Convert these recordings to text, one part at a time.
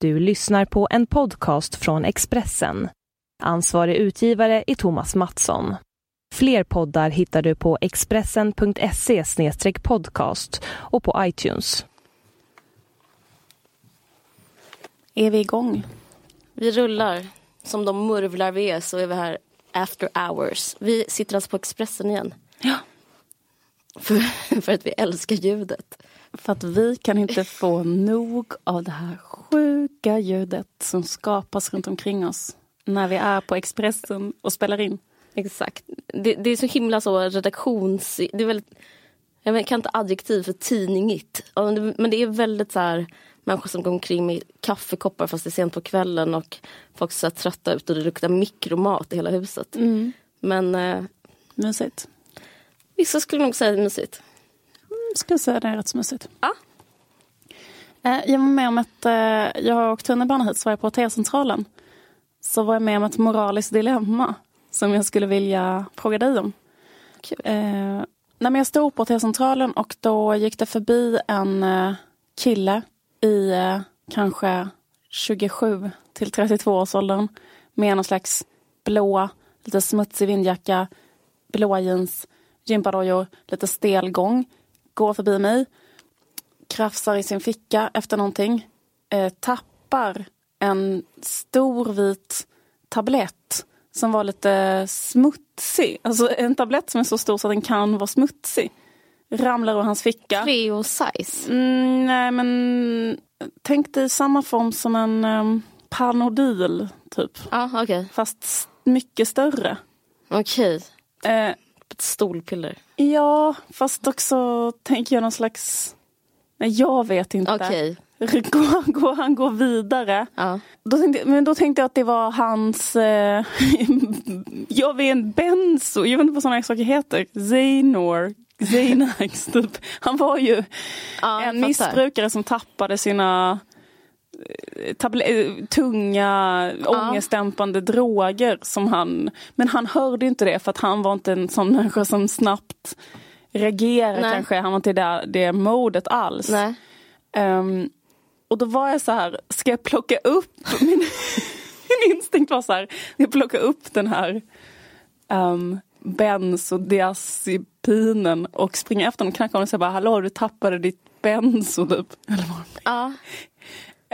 Du lyssnar på en podcast från Expressen. Ansvarig utgivare är Thomas Mattsson. Fler poddar hittar du på expressen.se podcast och på iTunes. Är vi igång? Vi rullar. Som de murvlar vi är så är vi här after hours. Vi sitter alltså på Expressen igen. Ja. För, för att vi älskar ljudet. För att vi kan inte få nog av det här sjuka ljudet som skapas runt omkring oss när vi är på Expressen och spelar in. Exakt. Det, det är så himla så redaktions... Det är väldigt, jag kan inte adjektiv för tidningigt. Men det är väldigt så här människor som går omkring med kaffekoppar fast det är sent på kvällen och folk ser trötta ut och det luktar mikromat i hela huset. Mm. Men eh, Mysigt. vissa skulle nog säga det är mysigt. Skulle säga det är rätt så mysigt. Ja. Eh, Jag var med om ett, eh, jag åkte tunnelbana hit så var jag på T-centralen. Så var jag med om ett moraliskt dilemma som jag skulle vilja fråga dig om. Kul. Eh, nej men jag stod på T-centralen och då gick det förbi en kille i eh, kanske 27 till 32 års åldern med någon slags blå, lite smutsig vindjacka, blåa jeans, gympadojor, lite stel gång. Går förbi mig, krafsar i sin ficka efter någonting, eh, tappar en stor vit tablett som var lite smutsig. Alltså en tablett som är så stor så att den kan vara smutsig. Ramlar ur hans ficka. Cleo size. Mm, nej men tänk dig samma form som en um, Panodil typ. Ja, okej. Fast mycket större. Okej. Eh, Ett stolpiller. ja, fast också tänker jag någon slags... Nej, jag vet inte. Okej. Går, går han går vidare. Ja. Då tänkte, men då tänkte jag att det var hans... Eh, jag vet en benzo, jag vet inte vad sådana saker heter. Xanor, Xanax typ. Han var ju Ja, en missbrukare som tappade sina eh, eh, tunga ångestdämpande droger som han... Men han hörde inte det för att han var inte en sån människa som snabbt reagerar Nej. kanske. Han var inte i det, det modet alls. Ehm, och då var jag så här, ska jag plocka upp, min, min instinkt var så här, jag plocka upp den här um, bensodiazepinen och springa efter honom och knacka honom och säga bara hallå du tappade ditt benzo typ. Eller, vad Ja.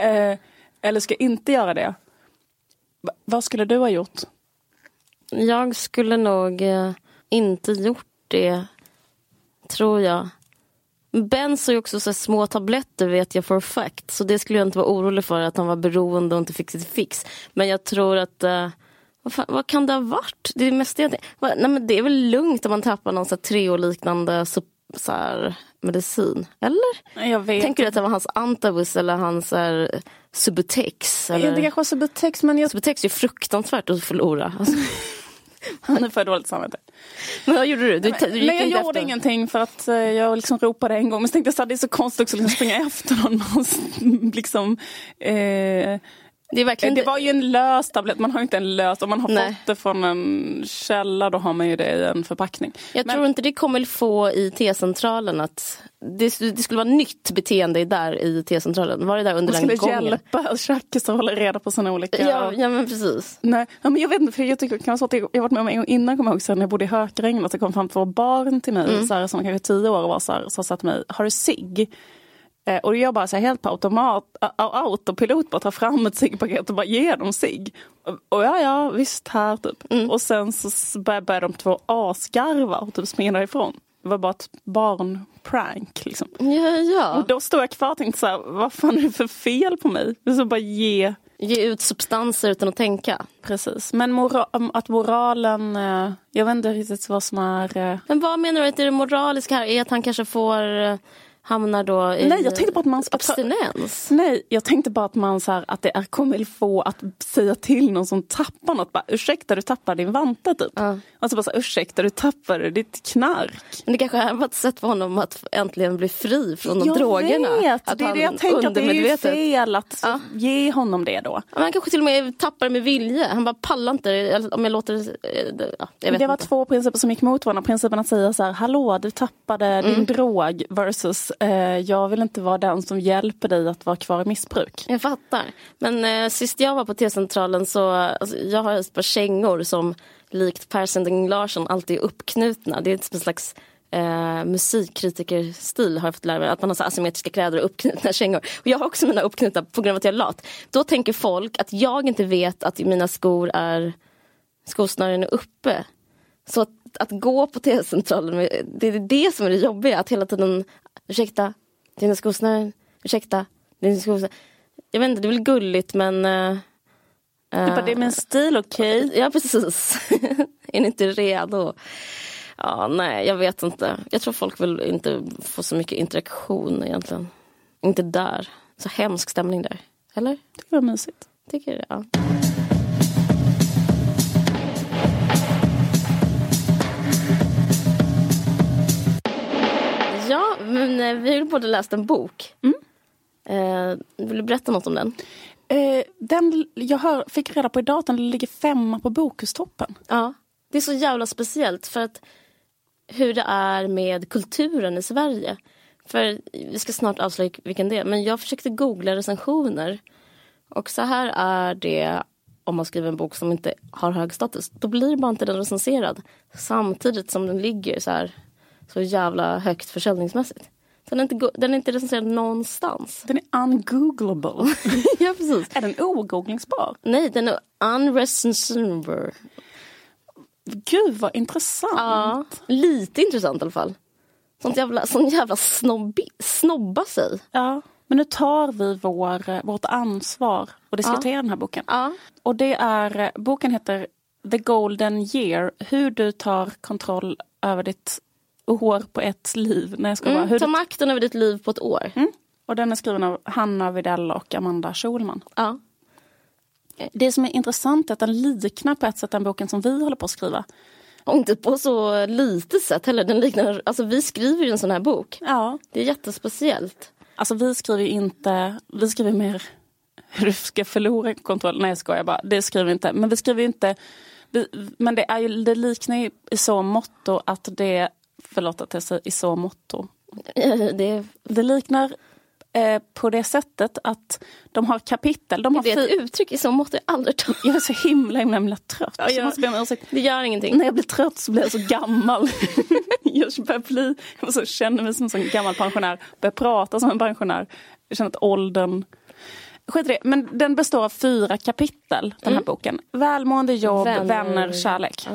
Eh, eller ska jag inte göra det? Va- vad skulle du ha gjort? Jag skulle nog eh, inte gjort det, tror jag. Benzo är också så små tabletter vet jag for a fact. Så det skulle jag inte vara orolig för att han var beroende och inte fick sitt fix. Men jag tror att, eh, vad, fan, vad kan det ha varit? Det är mest det, nej, men det är väl lugnt om man tappar någon så Treo-liknande så, så här, medicin? Eller? Jag vet Tänker du att det var hans Antabus eller hans här, Subutex? Ja, Eller? Det kanske var Subutex men jag... Subutex är fruktansvärt att förlora. Alltså. Nu får jag dåligt samvete. Men vad gjorde du? Du, du gick Nej, jag gjorde efter. ingenting för att eh, jag liksom ropade en gång. Men så tänkte jag att det är så konstigt också att liksom springa efter någon. liksom, eh, Det verkligen det inte- var ju en lös tablett. Man har inte en lös. Om man har Nej. fått det från en källa då har man ju det i en förpackning. Jag Men- tror inte det kommer få i T-centralen att det, det skulle vara nytt beteende där i T-centralen. Var det där under den skulle gången? hjälpa tjackisar att hålla reda på sina olika... Ja, ja men precis. Nej, ja, men jag vet inte, för jag tycker det kan jag, jag har varit med om en gång innan, kommer jag ihåg, sen när jag bodde i Hökarängen, att det kom fram två barn till mig, Mm. så här, som kanske tio år och var så här, så sa till mig, har du cigg? Eh, och jag bara så här, helt på automat, autopilot bara tar fram ett ciggpaket och bara ger dem cigg. Och, ja, ja, visst här typ. Mm. Och sen så började de två asgarva och typ springa därifrån. Det var bara ett barnprank liksom. Ja, ja. Och då stod jag kvar och tänkte så här, vad fan är det för fel på mig? Så bara ge Ge ut substanser utan att tänka. Precis, men mora att moralen, eh, jag vet inte riktigt vad som är... eh, Men vad menar du att det moraliska här? Är att han kanske får hamnar då i Nej, jag tänkte bara att man abstinens. Nej, jag tänkte bara att man så här, att det är comme få att säga till någon som tappar något. Bara, ursäkta, du tappar din vante typ. Ja. Alltså bara så här, ursäkta, du tappade ditt knark. Men det kanske var ett sätt för honom att äntligen bli fri från de jag drogerna. vet, Att det är det jag tänker, att det är ju fel att Ja. ge honom det då. Men Han kanske till och med tappar med vilje. Han bara pallar inte. Om jag låter... eh, Ja, jag det var inte. två principer som gick mot varandra. Principen att säga så här, hallå du tappade Mm. din drog versus Eh, jag vill inte vara den som hjälper dig att vara kvar i missbruk. Jag fattar. Men eh, sist jag var på T-centralen så, alltså, jag har ett par kängor som likt Per Sending Larsson alltid är uppknutna. Det är typ en slags eh, musikkritikerstil har jag fått lära mig. Att man har så asymmetriska kläder och uppknutna kängor. Och jag har också mina uppknutna på grund av att jag är lat. Då tänker folk att jag inte vet att mina skor är skosnören är uppe. Så att, att gå på T-centralen, det är det som är det jobbiga. Att hela tiden, ursäkta, dina skosnören, ursäkta, dina skosnören. Jag vet inte, det är väl gulligt men uh, du bara, det är min stil, okej? Okay? Ja precis. är ni inte redo? Ja, nej, jag vet inte. Jag tror folk vill inte få så mycket interaktion egentligen. Inte där. Så hemsk stämning där. Eller? Tycker det var mysigt. Tycker det, ja. Men eh, vi har båda läst en bok. Mm. Eh, vill du berätta något om den? Eh, den jag hör, fick reda på idag att den ligger femma på Bokustoppen. Ja, det är så jävla speciellt för att hur det är med kulturen i Sverige. För vi ska snart avslöja vilken det är, men jag försökte googla recensioner. Och så här är det om man skriver en bok som inte har hög status. Då blir bara inte den recenserad. Samtidigt som den ligger så här så jävla högt försäljningsmässigt. Den är, inte, den är inte recenserad någonstans. Den är ungooglable. ja, precis. Är den ogooglingsbar? Nej, den är unrecenserbar. Gud vad intressant. Ja, lite intressant i alla fall. Sånt jävla, sån jävla snobbi, snobba sig. Ja, men nu tar vi vår, vårt ansvar och diskuterar ja. den här boken. Ja. Och det är, boken heter The Golden Year, hur du tar kontroll över ditt år på ett liv. Nej, jag ska mm, bara, hur ta makten över ditt liv på ett år. Mm. Och den är skriven av Hanna Videll och Amanda Schulman. Ja. Det som är intressant är att den liknar på ett sätt den boken som vi håller på att skriva. Och inte på så lite sätt heller. Den liknar, alltså vi skriver ju en sån här bok. Ja. Det är jättespeciellt. Alltså vi skriver inte, vi skriver mer hur du ska förlora kontroll. Nej jag skojar bara, det skriver vi inte. Men vi skriver inte, vi, men det, är ju, det liknar ju i så motto att det, förlåt att jag säger i så motto. Det, det liknar eh, på det sättet att de har kapitel. De har det är ett uttryck i så mått jag aldrig ta. Jag är så himla himla, himla trött. Ja, jag, jag det gör ingenting. När jag blir trött så blir jag så gammal. jag börjar bli, jag så känner mig som en gammal pensionär. Börjar prata som en pensionär. Jag känner att åldern Skit det. Men den består av fyra kapitel, den här mm. boken. Välmående, jobb, vänner, vänner kärlek.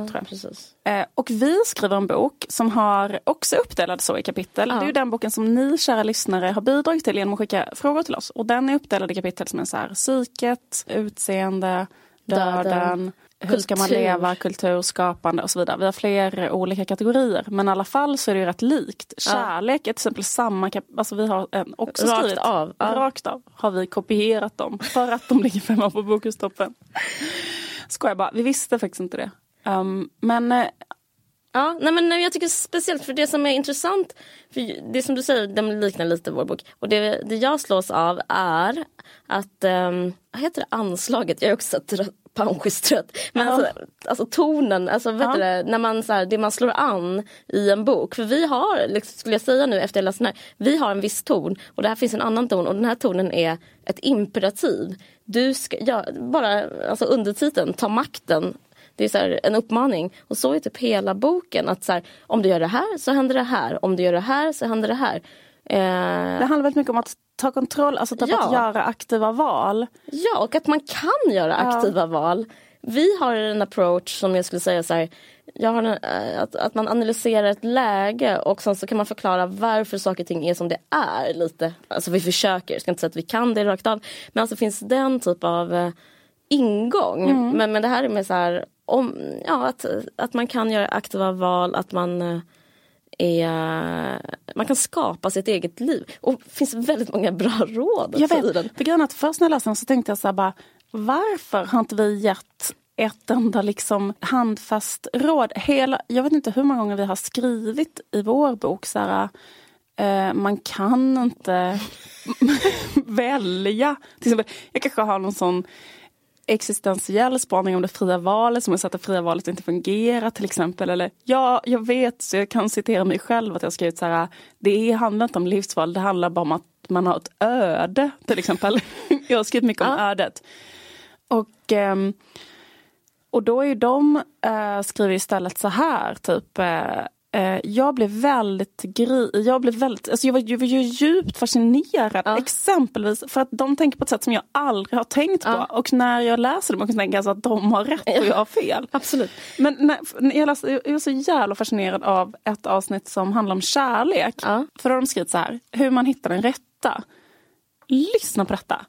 Ja. Eh, och vi skriver en bok som har också uppdelad så i kapitel. Ja. Det är ju den boken som ni kära lyssnare har bidragit till genom att skicka frågor till oss. Och den är uppdelad i kapitel som är så här psyket, utseende, döden, döden hur ska man leva, kultur, skapande och så vidare. Vi har fler olika kategorier men i alla fall så är det ju rätt likt. Kärlek är till exempel samma, alltså vi har en också rakt skrivit, av. Ja. Rakt av har vi kopierat dem för att de ligger femma på Bokustoppen. Skojar bara, vi visste faktiskt inte det. Um, men eh, Ja, nej men jag tycker speciellt för det som är intressant, för det som du säger, de liknar lite vår bok. Och det, det jag slås av är att, um, vad heter det, anslaget, jag är också trött, panschis-trött. Men ja. alltså, alltså, tonen, alltså vet ja. det, när man, så här, det man slår an i en bok. För vi har, liksom, skulle jag säga nu efter jag läst den här, vi har en viss ton och det här finns en annan ton och den här tonen är ett imperativ. Du ska, ja, bara alltså undertiteln, ta makten det är så här, en uppmaning. Och så är typ hela boken. Att så här, om du gör det här så händer det här. Om du gör det här så händer det här. Eh... Det handlar väldigt mycket om att ta kontroll, alltså typ ja. att göra aktiva val. Ja, och att man kan göra aktiva ja. val. Vi har en approach som jag skulle säga så här, jag har en, eh, att, att man analyserar ett läge och sen så kan man förklara varför saker och ting är som det är. lite. Alltså vi försöker, jag ska inte säga att vi kan det rakt av. Men alltså finns den typ av eh, ingång. Mm. Men, men det här är med så här, om, ja, att, att man kan göra aktiva val, att man är, man kan skapa sitt eget liv. Och det finns väldigt många bra råd. Jag vet, för grejen att först när jag läste den så tänkte jag så här bara, varför har inte vi gett ett enda liksom handfast råd? Hela, jag vet inte hur många gånger vi har skrivit i vår bok så här, eh, man kan inte välja. Till exempel, jag kanske har någon sån existentiell spaning om det fria valet som är så att det fria valet inte fungerar till exempel. Eller ja, jag vet, så jag kan citera mig själv att jag skrivit så här. Det handlar inte om livsval, det handlar bara om att man har ett öde till exempel. jag har skrivit mycket om ja. ödet. Och, ehm, och då är ju de äh, skriver istället så här, typ äh, Eh, jag blev väldigt, gri jag blev väldigt, alltså jag var, jag var ju djupt fascinerad ja. exempelvis för att de tänker på ett sätt som jag aldrig har tänkt ja. på och när jag läser dem och tänker alltså att de har rätt och jag har fel. Absolut. Men när, jag, läste, jag var så jävla fascinerad av ett avsnitt som handlar om kärlek. Ja. För då har de skrivit så här, hur man hittar den rätta. Lyssna på detta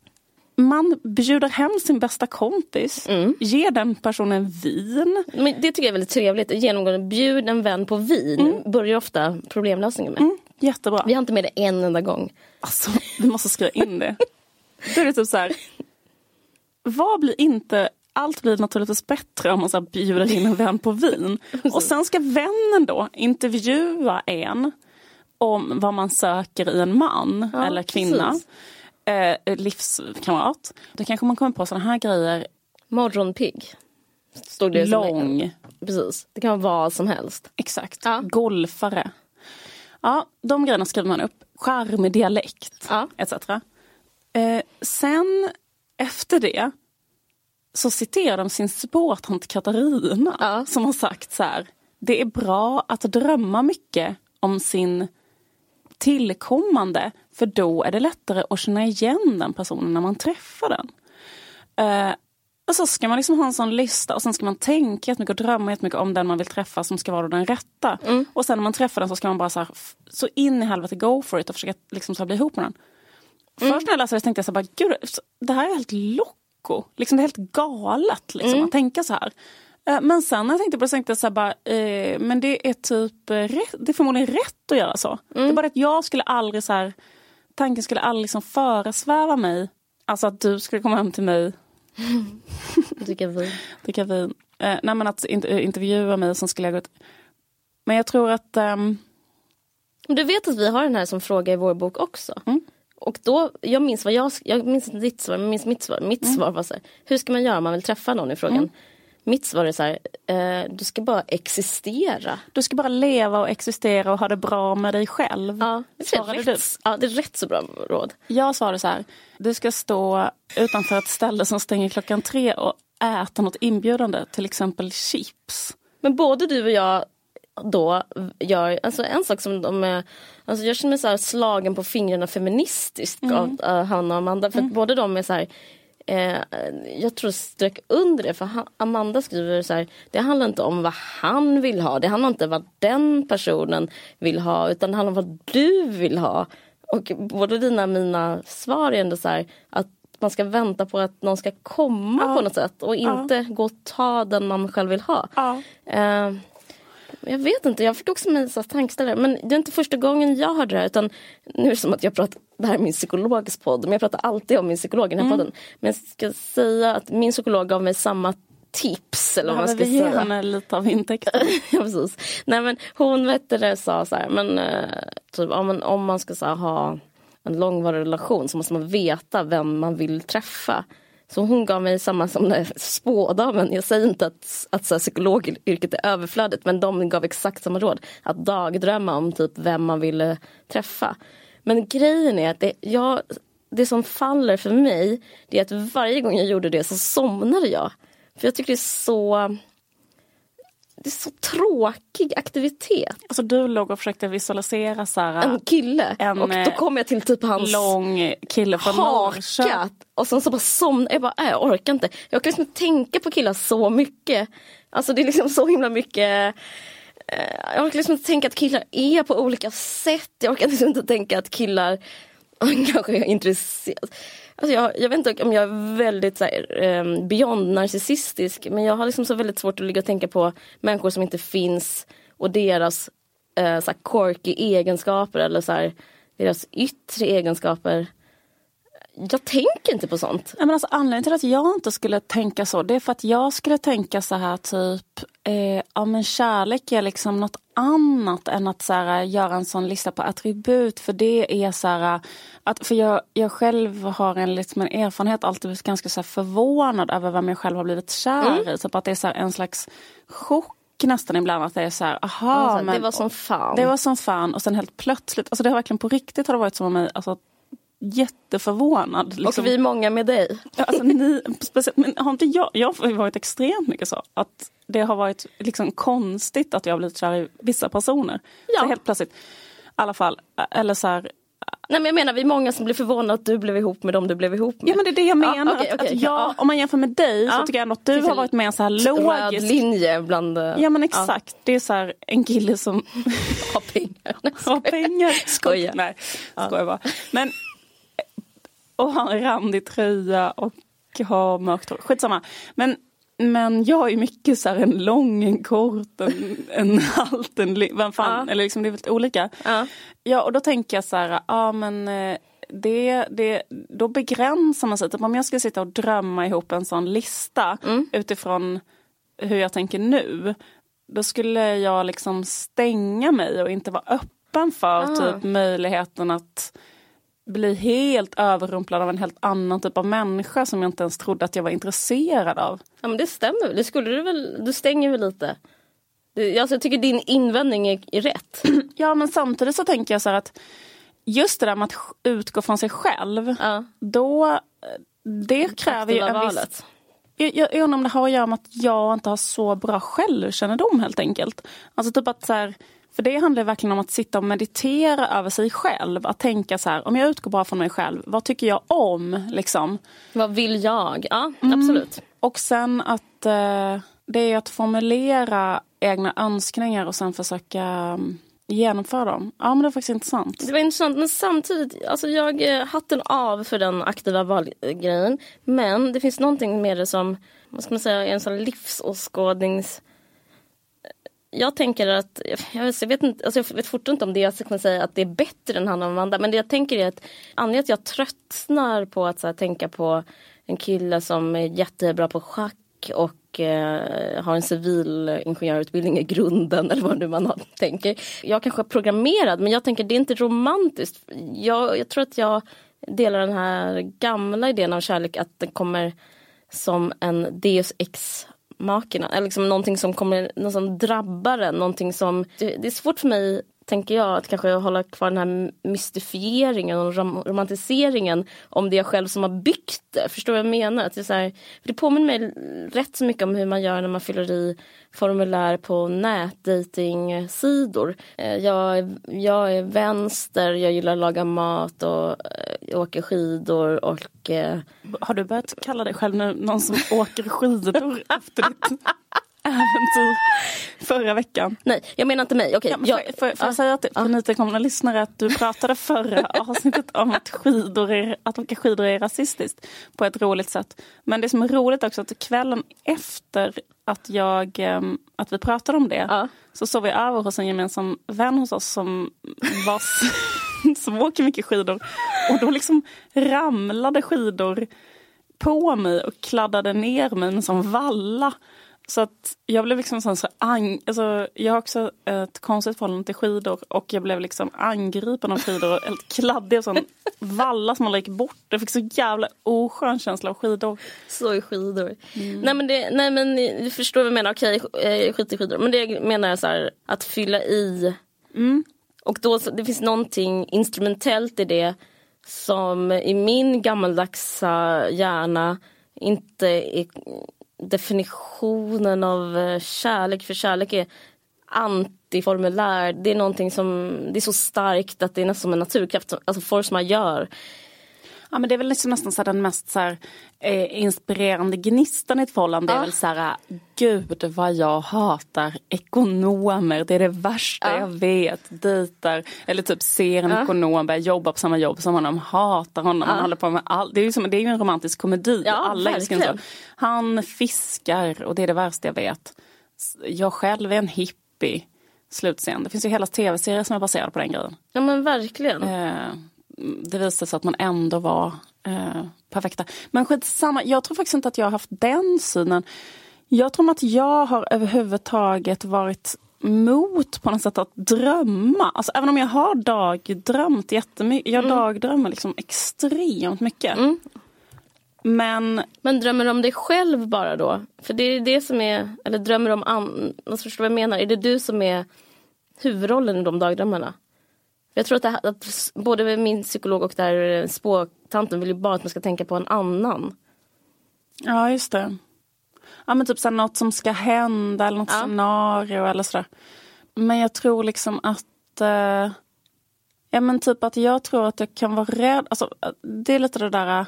man bjuder hem sin bästa kompis, mm. ger den personen vin. Men det tycker jag är väldigt trevligt. Genomgående bjud en vän på vin mm. börjar ofta problemlösningen med. Mm. Jättebra. Vi har inte med det en enda gång. Alltså, vi måste skriva in det. Då är det typ så här. Vad blir inte allt blir naturligtvis bättre om man så bjuder in en vän på vin. Och sen ska vännen då intervjua en om vad man söker i en man ja, eller kvinna. Precis eh, livskamrat. Då kanske man kommer på sådana här grejer. Morgonpigg. Stod det Lång. Precis. Det kan vara vad som helst. Exakt. Ja. Golfare. Ja, de grejerna skriver man upp. Charmig dialekt ja. etc. Eh, sen efter det så citerar de sin spårtant Katarina ja. som har sagt så här. Det är bra att drömma mycket om sin tillkommande för då är det lättare att känna igen den personen när man träffar den. Uh, och så ska man liksom ha en sån lista och sen ska man tänka jättemycket och drömma jättemycket om den man vill träffa som ska vara den rätta. Mm. Och sen när man träffar den så ska man bara så, här, så in i helvete go for it och försöka liksom så bli ihop med den. Mm. Först när jag läste det tänkte jag så här, gud det här är helt loco. Liksom, det är helt galet liksom, mm. att tänka så här. Eh, men sen när jag tänkte på det så tänkte jag så här, bara, eh, men det är typ rätt, det är förmodligen rätt att göra så. Mm. Det är bara att jag skulle aldrig så här, tanken skulle aldrig liksom föresväva mig. Alltså att du skulle komma hem till mig. Dricka vin. Dricka vin. Eh, nej men att inter intervjua mig och sen skulle jag gå ut. Men jag tror att... Um... Du vet att vi har den här som fråga i vår bok också. Mm. Och då, jag minns vad jag, jag minns inte ditt svar, men minns mitt svar. Mitt mm. svar var så här, hur ska man göra om man vill träffa någon i frågan? Mm. Mitt svar är så här, eh, du ska bara existera. Du ska bara leva och existera och ha det bra med dig själv. Ja, det är, rätt, du. Ja, det är rätt så bra råd. Jag svarade så här, du ska stå utanför ett ställe som stänger klockan tre och äta något inbjudande, till exempel chips. Men både du och jag då gör, alltså en sak som de är, alltså jag känner mig så slagen på fingrarna feministiskt mm. av uh, Hanna och Amanda. För mm. både de är så här, Eh, jag tror strök under det för Amanda skriver så här, det handlar inte om vad han vill ha, det handlar inte om vad den personen vill ha utan det handlar om vad du vill ha. Och både dina och mina svar är ändå så här, att man ska vänta på att någon ska komma ja. på något sätt och inte ja. gå och ta den man själv vill ha. Ja. Eh, jag vet inte, jag fick också en tankeställare. Men det är inte första gången jag hörde det här utan nu är det som att jag pratar, det här är min psykologs podd, men jag pratar alltid om min psykolog i den här mm. podden. Men jag ska säga att min psykolog gav mig samma tips. Eller vad man ska vi ge henne lite av intäkten? ja, precis. Nej men hon vet det, sa så här, men, uh, typ, om, man, om man ska så här, ha en långvarig relation så måste man veta vem man vill träffa. Så hon gav mig samma som spådamen. Jag säger inte att, att så här, psykologyrket är överflödigt men de gav exakt samma råd. Att dagdrömma om typ vem man ville träffa. Men grejen är att det, jag, det som faller för mig det är att varje gång jag gjorde det så somnade jag. För jag tycker det är så det är så tråkig aktivitet. Alltså du låg och försökte visualisera här, En kille en, och då kom jag till typ hans lång kille från haka. Och sen så bara somnade jag bara, äh, jag orkar inte. Jag kan liksom tänka på killar så mycket. Alltså det är liksom så himla mycket eh, Eh, jag orkar liksom inte tänka att killar är på olika sätt. Jag orkar liksom inte tänka att killar kanske är intresserade. Alltså jag, jag vet inte om jag är väldigt så här, eh, beyond narcissistisk men jag har liksom så väldigt svårt att ligga och tänka på människor som inte finns och deras eh, så här, quirky egenskaper eller så här, deras yttre egenskaper jag tänker inte på sånt. Ja, men alltså, anledningen till att jag inte skulle tänka så, det är för att jag skulle tänka så här typ, eh, ja men kärlek är liksom något annat än att så här, göra en sån lista på attribut. För det är så här, att, för jag, jag själv har en, liksom, en erfarenhet alltid blivit ganska så här, förvånad över vem jag själv har blivit kär Mm. i. Typ att det är så här, en slags chock nästan ibland att det är så här, aha, Alltså, men, det var som fan. det var som fan och sen helt plötsligt, alltså det har verkligen på riktigt har det varit som om mig, alltså jätteförvånad. Liksom. Och vi är många med dig. Alltså, ni, speciellt, men har inte jag, jag har varit extremt mycket så. Att det har varit liksom konstigt att jag har blivit kär i vissa personer. Ja. Så helt plötsligt, i alla fall, eller så här, Nej men jag menar vi är många som blir förvånade att du blev ihop med dem du blev ihop med. Ja men det är det jag Ja, menar. okej, att, okej, att jag, ja. Om man jämför med dig Ja. så tycker jag ändå att du har varit mer så här Röd logisk. linje bland... eh, Ja men exakt, det är så här en kille som har pengar. Har pengar. Skojar. Nej, skojar bara. Men, och har en randig tröja och har mörkt hår. Skitsamma. Men, men jag är mycket så här en lång, en kort, en, en halt, en vem fan, Ja. eller liksom det är väldigt olika. Ja. Ja och då tänker jag så här, ja men eh, det, det, då begränsar man sig. Typ om jag ska sitta och drömma ihop en sån lista Mm. utifrån hur jag tänker nu. Då skulle jag liksom stänga mig och inte vara öppen för Ah. typ möjligheten att bli helt överrumplad av en helt annan typ av människa som jag inte ens trodde att jag var intresserad av. ja men det stämmer. Det skulle du väl. Du stänger väl lite. Alltså, jag tycker din invändning är, är rätt. Ja men samtidigt så tänker jag så här att just det där med att utgå från sig själv. Ja. Då, det kräver ju en viss valet. Jag, jag, jag undrar om det har att göra med att jag inte har så bra självkännedom helt enkelt. Alltså typ att så här, för det handlar verkligen om att sitta och meditera över sig själv. Att tänka så här, om jag utgår bara från mig själv, vad tycker jag om? Liksom. Vad vill jag? Ja Mm. absolut. Och sen att eh, det är att formulera egna önskningar och sen försöka mm, genomföra dem. Ja men det är faktiskt intressant. Det var intressant men samtidigt, alltså jag eh, hatten av för den aktiva valgrejen. Men det finns någonting med det som, vad ska man säga, en sån livsåskådnings... Jag tänker att, jag vet, jag vet inte, alltså jag vet fortfarande inte om det jag ska kunna säga att det är bättre än han och Amanda. Men det jag tänker är att anledningen till att jag tröttnar på att så här, tänka på en kille som är jättebra på schack och eh, har en civilingenjörutbildning i grunden eller vad nu man har, tänker. Jag kanske är programmerad men jag tänker det är inte romantiskt. Jag, jag tror att jag delar den här gamla idén av kärlek att den kommer som en deus ex machina. Eller liksom någonting som kommer, någon som drabbar en. Någonting som, det är svårt för mig tänker jag att kanske hålla kvar den här mystifieringen och rom romantiseringen om det är jag själv som har byggt det. Förstår du vad jag menar? Att det, är så här, för det påminner mig rätt så mycket om hur man gör när man fyller i formulär på nätdatingsidor. Eh, Jag, är- jag är vänster, jag gillar att laga mat och eh, åker skidor och eh, Har du börjat kalla dig själv nu någon som åker skidor efter ditt äventyr förra veckan? Nej, jag menar inte mig. Okej, Ja, jag- får, får, får ja. jag säga till för nytillkomna lyssnare att du pratade förra avsnittet om att, skidor är, att åka skidor är rasistiskt på ett roligt sätt. Men det som är roligt också att kvällen efter att, jag, em, att vi pratade om det Ja. så sov vi över hos en gemensam vän hos oss som, vars, som åker mycket skidor. Och då liksom ramlade skidor på mig och kladdade ner mig som valla. Så att jag blev liksom sån så ang- alltså, Jag har också ett konstigt förhållande till skidor och jag blev liksom angripen av skidor och helt kladdig och sån valla som aldrig gick bort. Jag fick så jävla oskön känsla av skidor. Så är skidor. Mm. Nej men, det, nej men du förstår vad jag menar. Okej, eh, skit i skidor. Men det menar jag så här, att fylla i. Mm. Och då, det finns någonting instrumentellt i det som i min gammaldags hjärna inte är definitionen av eh, kärlek. För kärlek är antiformulär. Det är någonting som, det är så starkt att det är nästan som en naturkraft. Alltså force majeure. Ja men det är väl liksom nästan så den mest så här, eh, inspirerande gnistan i ett förhållande. Det är Ja. väl så här, gud vad jag hatar ekonomer. Det är det värsta Ja. jag vet. Dejtar, eller typ ser en ekonom börja jobba på samma jobb som honom, hatar honom. Man håller på med allt. Det är ju som, det är ju en romantisk komedi. Ja, Alla älskar så. Han fiskar och det är det värsta jag vet. Jag själv är en hippie. Slutscen. Det finns ju hela tv-serier som är baserade på den grejen. Ja men verkligen. Eh, det visade sig att man ändå var eh, perfekta. Men skitsamma, jag tror faktiskt inte att jag har haft den synen. Jag tror att jag har överhuvudtaget varit mot på något sätt att drömma. Alltså, även om jag har dagdrömt jättemycket. Jag mm. dagdrömmer liksom extremt mycket. Mm. Men... Men drömmer du om dig själv bara då? För det är det som är, eller drömmer du om an... Alltså, förstår vad jag menar? Är det du som är huvudrollen i de dagdrömmarna? Jag tror att, det, att både min psykolog och där spåtanten vill ju bara att man ska tänka på en annan. Ja, just det. Ja men typ så något som ska hända eller något ja. scenario eller sådär. Men jag tror liksom att eh, Ja men typ att jag tror att jag kan vara rädd. Alltså, det är lite det där eh,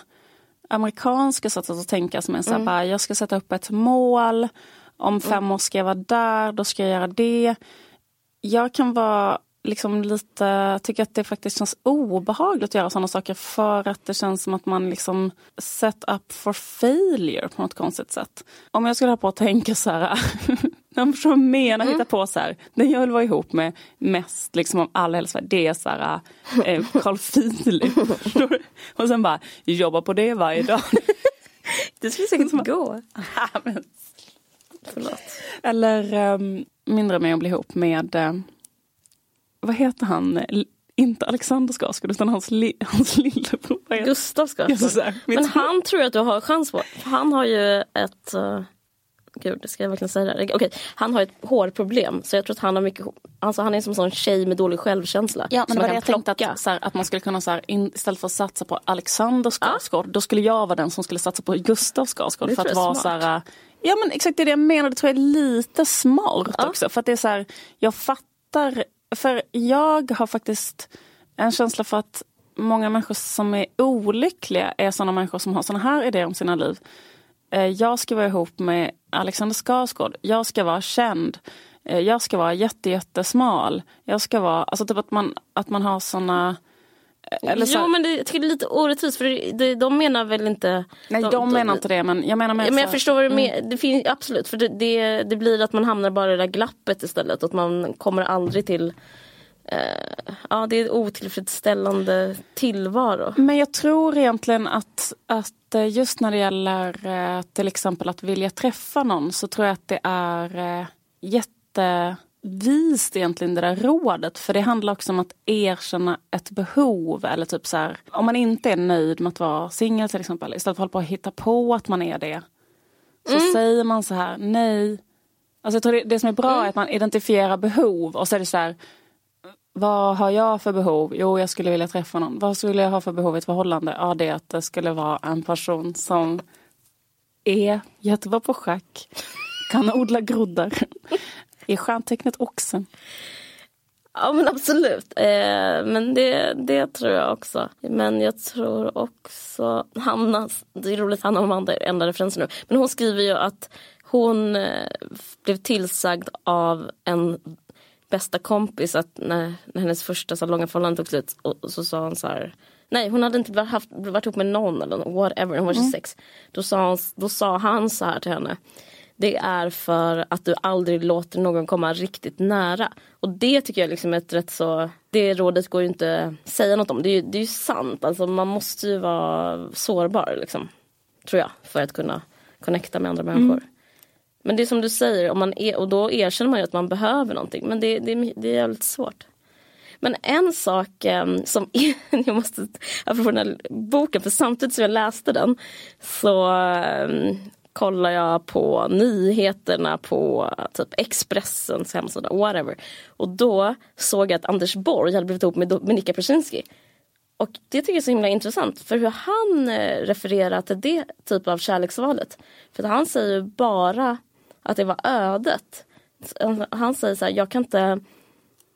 amerikanska sättet att tänka som är så mm. bara, jag ska sätta upp ett mål. Om fem mm. år ska jag vara där, då ska jag göra det. Jag kan vara liksom lite, tycker att det faktiskt känns obehagligt att göra sådana saker för att det känns som att man liksom set up for failure på något konstigt sätt. Om jag skulle ha på att tänka så här, vad jag menar, mm. hitta på så här, den jag vill vara ihop med mest liksom av alla Sverige, det är så här, eh, Carl Philip. Och sen bara, jobba på det varje dag. det skulle säkert gå. Förlåt. Eller um, mindre med att bli ihop med um, vad heter han? Inte Alexander Skarsgård utan hans, li, hans lillebror. Gustav Skarsgård. Men han tror jag att du har chans på. Han har ju ett uh... Gud, ska jag verkligen säga det? Okej, okay. han har ett hårproblem så jag tror att han har mycket Alltså han är som en sån tjej med dålig självkänsla. Ja men det var det jag tänkte att, så här, att man skulle kunna så här, in, istället för att satsa på Alexander Skarsgård, ja. då skulle jag vara den som skulle satsa på Gustav Skarsgård. för att vara så här, Ja men exakt det är det jag menar, det tror jag är lite smart ja. också. För att det är så här, jag fattar för jag har faktiskt en känsla för att många människor som är olyckliga är sådana människor som har sådana här idéer om sina liv. Eh, jag ska vara ihop med Alexander Skarsgård. Jag ska vara känd. Eh, jag ska vara jättejättesmal. Jag ska vara, alltså typ att man, att man har sådana eller så... Jo men det, jag tycker det är lite orättvist för det, det, de menar väl inte... Nej de, de menar inte det men jag menar med Men jag förstår vad du menar. Mm. Det finns, absolut för det, det, det, blir att man hamnar bara i det där glappet istället. Att man kommer aldrig till eh, Ja det är otillfredsställande tillvaro. Men jag tror egentligen att, att eh, just när det gäller eh, till exempel att vilja träffa någon så tror jag att det är eh, jätte vist egentligen det där rådet. För det handlar också om att erkänna ett behov. Eller typ så här, om man inte är nöjd med att vara singel till exempel. Istället för att hålla på hitta på att man är det. Så mm. säger man så här, nej. Alltså jag tror det, det som är bra mm. är att man identifierar behov och så är det så här. Vad har jag för behov? Jo, jag skulle vilja träffa någon. Vad skulle jag ha för behov i ett förhållande? Ja, det är att det skulle vara en person som är jättebra på schack, kan odla groddar, är stjärntecknet oxen? Ja men absolut. Eh, men det, det tror jag också. Men jag tror också Hanna, det är roligt Hanna och Amanda är enda referensen nu. Men hon skriver ju att hon eh, blev tillsagd av en bästa kompis att när, när hennes första så långa förhållande tog slut och, och, så sa hon så här Nej hon hade inte haft, varit ihop med någon eller whatever, hon var 26. Mm. Då, sa hon, då sa han så här till henne det är för att du aldrig låter någon komma riktigt nära. Och det tycker jag liksom är ett rätt så, det rådet går ju inte säga något om. Det är ju, det är ju sant, alltså man måste ju vara sårbar liksom. Tror jag, för att kunna connecta med andra människor. Mm. Men det är som du säger, om man är, och då erkänner man ju att man behöver någonting. Men det, det, det är jävligt svårt. Men en sak eh, som, jag måste, apropå den här boken, för samtidigt som jag läste den så eh, kollar jag på nyheterna på typ Expressens hemsida, whatever. Och då såg jag att Anders Borg hade blivit ihop med Dominika Persinski. Och det tycker jag är så himla intressant för hur han eh, refererar till det typ av kärleksvalet. För han säger bara att det var ödet. Han säger så här, jag kan inte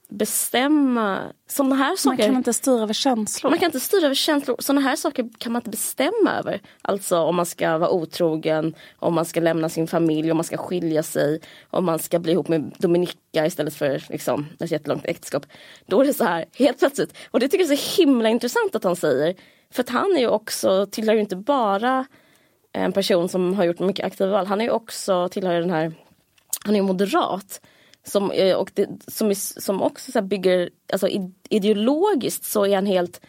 bestämma sådana här saker. Man kan inte styra över känslor. Man kan inte styra över känslor. Sådana här saker kan man inte bestämma över. Alltså om man ska vara otrogen, om man ska lämna sin familj, om man ska skilja sig, om man ska bli ihop med Dominika istället för liksom, ett jättelångt äktenskap. Då är det så här helt plötsligt. Och det tycker jag är så himla intressant att han säger. För att han är ju också, tillhör ju inte bara en person som har gjort mycket aktiva val. Han är ju också, tillhör den här, han är moderat. Som, eh, och det, som, som också så bygger, alltså ideologiskt så är han helt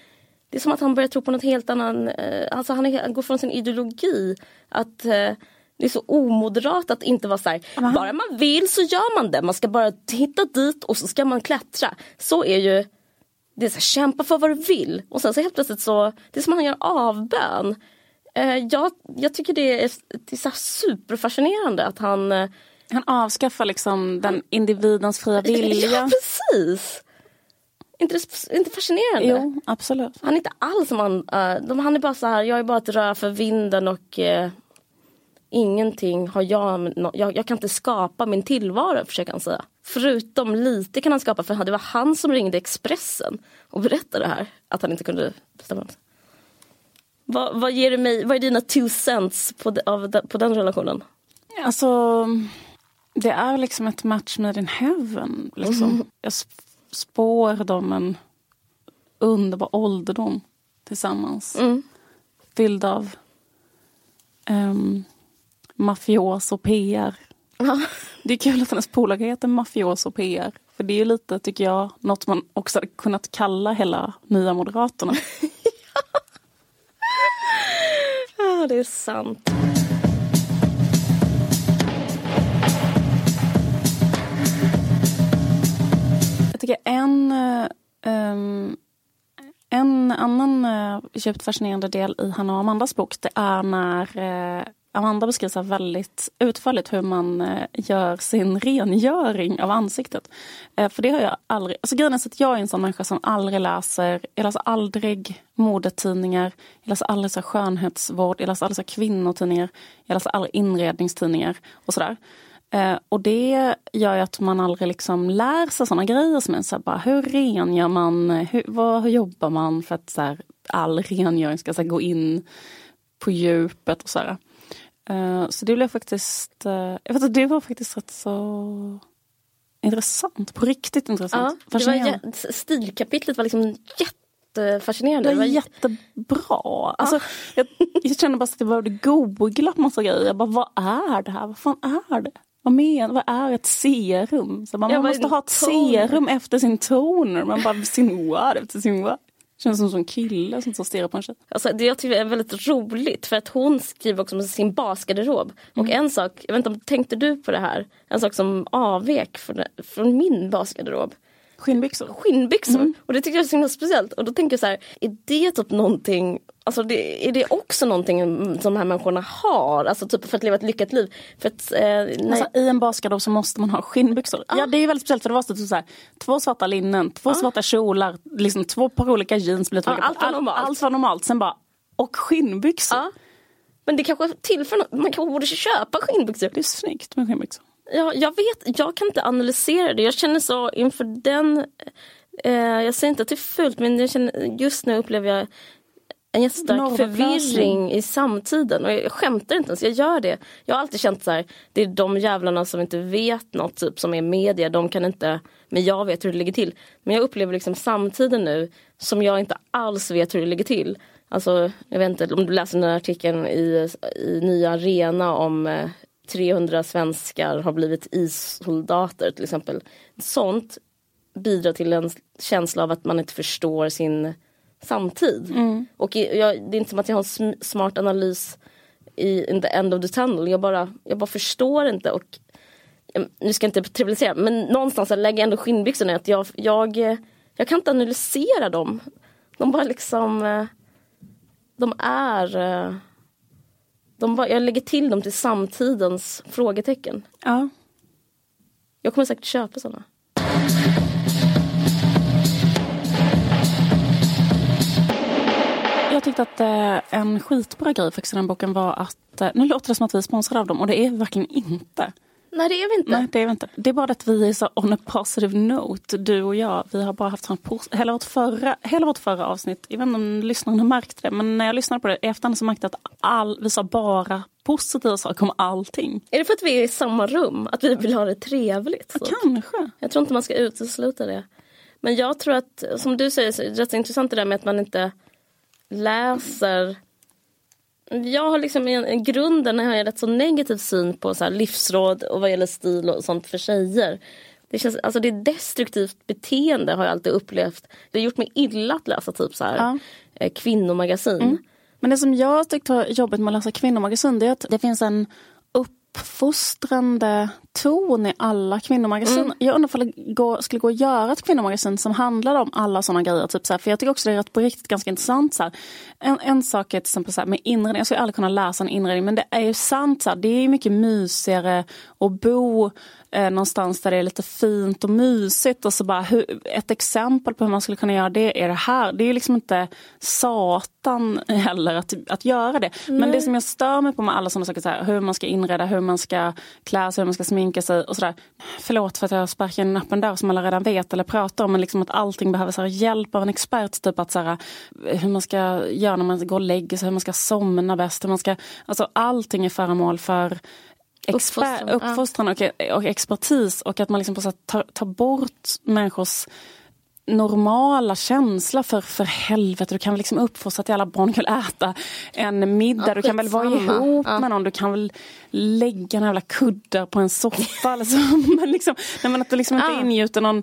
det är som att han börjar tro på något helt annan, eh, alltså han, är, han går från sin ideologi att eh, det är så omoderat att inte vara så här, han- bara man vill så gör man det. Man ska bara hitta dit och så ska man klättra. Så är ju, det är så här, kämpa för vad du vill. Och sen så helt plötsligt så, det är som att han gör avbön. Eh, jag, jag tycker det är, det är så superfascinerande att han Han avskaffar liksom den individens fria vilja. Ja precis! Inte, inte fascinerande? Jo, absolut. Han är inte alls som han, eh, de, han är bara så här, jag är bara ett rör för vinden och eh, ingenting har jag, jag, jag kan inte skapa min tillvaro försöker han säga. Förutom lite kan han skapa för det var han som ringde Expressen och berättade det här, att han inte kunde bestämma sig. Vad, vad ger du mig, vad är dina two cents på, de, av, de, på den relationen? Alltså, det är liksom ett match made in heaven. Liksom. Jag sp- spår dem en underbar ålderdom tillsammans. Mm. Fylld av um, mafios och PR. Det är kul att hennes polare heter mafios och PR. För det är ju lite, tycker jag, något man också hade kunnat kalla hela Nya Moderaterna. Ja, det är sant. Tycker en, um, en annan uh, djupt fascinerande del i Hanna och Amandas bok det är när uh, Amanda beskriver väldigt utförligt hur man uh, gör sin rengöring av ansiktet. Uh, för det har jag aldrig... Alltså grejen är att jag är en sån människa som aldrig läser... Jag läser aldrig modetidningar. Jag läser aldrig så skönhetsvård. Jag läser aldrig så kvinnotidningar. Jag läser aldrig inredningstidningar och sådär. Eh, och det gör ju att man aldrig liksom lär sig såna grejer som är så här, bara, hur rengör man, hur, vad, hur jobbar man för att så här, all rengöring ska så här, gå in på djupet och så här. Eh, så det blev faktiskt, eh, jag vet inte, det var faktiskt rätt så intressant, på riktigt Ja, intressant. det var, stilkapitlet var liksom jättefascinerande. Det var jä- jättebra. Alltså, jag, jag kände bara att jag behövde googla på massa grejer. Jag bara, vad är det här? Vad fan är det? Vad menar Vad är ett serum? Så man, Ja, man måste ha ett toner? serum efter sin toner. Man bara, sin what efter sin what? Känns som en kille som stirrar på en tjej. Alltså, det jag tycker är väldigt roligt för att hon skriver också om sin basgarderob. Och Mm. en sak, jag vet inte om tänkte du på det här? En sak som avvek från, från min basgarderob. Skinnbyxor. Skinnbyxor. Mm. Och det tycker jag är så himla speciellt. Och då tänker jag så här, är det typ någonting Alltså det, är det också någonting som de här människorna har? Alltså typ för att leva ett lyckat liv? För att, eh, Alltså, I en basgarderob så måste man ha skinnbyxor. Ja det är väldigt speciellt för det var så, typ så här, två svarta linnen, två svarta kjolar, liksom två par olika jeans. Olika- allt var normalt. allt var normalt. Sen bara, och skinnbyxor. ja. Men det kanske tillför något, man kanske borde köpa skinnbyxor. Det är snyggt med skinnbyxor. Ja, jag vet, jag kan inte analysera det. Jag känner så inför den, eh, jag säger inte att det är fult men känner, just nu upplever jag en jättestark förvirring i samtiden. Och jag skämtar inte ens, jag gör det. Jag har alltid känt så här, det är de jävlarna som inte vet något typ som är media, de kan inte, men jag vet hur det ligger till. Men jag upplever liksom samtiden nu som jag inte alls vet hur det ligger till. Alltså, jag vet inte om du läser den här artikeln i, i Nya Arena om eh, 300 svenskar har blivit issoldater till exempel. Sånt bidrar till en känsla av att man inte förstår sin samtid. Och i- jag, det är inte som att jag har en sm- smart analys i in the end of the tunnel. Jag bara, jag bara förstår inte. Och, nu ska jag inte trivialisera men någonstans lägger jag ändå skinnbyxorna att jag, jag, jag kan inte analysera dem. De bara liksom, eh, de är eh, de bara, jag lägger till dem till samtidens frågetecken. Ja. Jag kommer säkert köpa sådana. Tyckte att eh, en skitbra grej faktiskt i den boken var att, eh, nu låter det som att vi är sponsrade av dem och det är vi verkligen inte. Nej det är vi inte. Nej, det är vi inte. Det är bara att vi är så on a positive note, du och jag. Vi har bara haft sån hela, vårt förra, hela vårt förra avsnitt, jag vet inte om lyssnarna har märkt det, men när jag lyssnade på det i efterhand så märkte jag att all, vi sa bara positiva saker om allting. Är det för att vi är i samma rum? Att vi vill ha det trevligt? Så? Kanske. Jag tror inte man ska utesluta det. Men jag tror att, som du säger, så är det rätt intressant det där med att man inte läser jag har liksom i en- i grunden har jag rätt så negativ syn på så här livsråd och vad gäller stil och sånt för tjejer. det, känns, alltså det är destruktivt beteende har jag alltid upplevt. Det har gjort mig illa att läsa typ så här, Ja. eh, kvinnomagasin. Mm. Men det som jag tyckte var jobbigt med att läsa kvinnomagasin det är att det finns en uppfostrande ton i alla kvinnomagasin. Mm. Jag undrar om det går, skulle gå att göra ett kvinnomagasin som handlar om alla sådana grejer. Typ så här, för jag tycker också det är rätt på riktigt ganska intressant. Så här. En, en sak är till exempel så här, med inredning, jag skulle aldrig kunna läsa en inredning men det är ju sant. Så här, det är mycket mysigare att bo eh, någonstans där det är lite fint och mysigt. Och så bara, hur, ett exempel på hur man skulle kunna göra det är det här. Det är ju liksom inte satan heller att, att göra det. Men det som jag stör mig på med alla sådana saker, så här, hur man ska inreda, hur man ska klä sig, hur man ska sminka sig och sådär. Förlåt för att jag sparkar in en öppen dörr som alla redan vet eller pratar om. Men liksom att allting behöver så här, hjälp av en expert. Typ att så här, hur man ska göra när man går och lägger sig, hur man ska somna bäst. Hur man ska, alltså allting är föremål för Uppfostran, exper- ja. uppfostran och, och expertis och att man liksom på tar, tar bort människors normala känsla för för helvete, du kan väl liksom uppfostra till alla barn kan äta en middag, Ja, du kan väl vara ihop Ja. med någon, du kan väl lägga några jävla kuddar på en soffa. Alltså, men liksom, nej, men att du liksom inte Ja. ingjuter någon...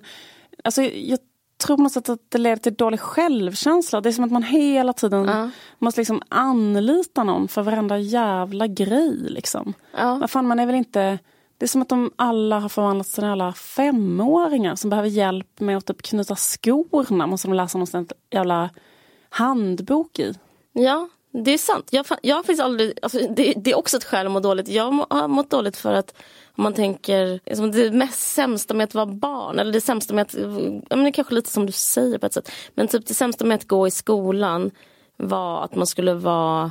Alltså, jag tror på något sätt att det leder till dålig självkänsla. Det är som att man hela tiden Ja. måste liksom anlita någon för varenda jävla grej. Liksom. Ja. Vad fan, man är väl inte... Det är som att de alla har förvandlats till alla femåringar som behöver hjälp med att typ knyta skorna. Måste de läsa någonstans jävla handbok i. Ja, det är sant. Jag, jag har aldrig, alltså, det, det är också ett skäl att må dåligt. Jag har mått dåligt för att om man tänker, liksom, det mest sämsta med att vara barn, eller det sämsta med att, ja, men det kanske lite som du säger på ett sätt, men typ det sämsta med att gå i skolan var att man skulle vara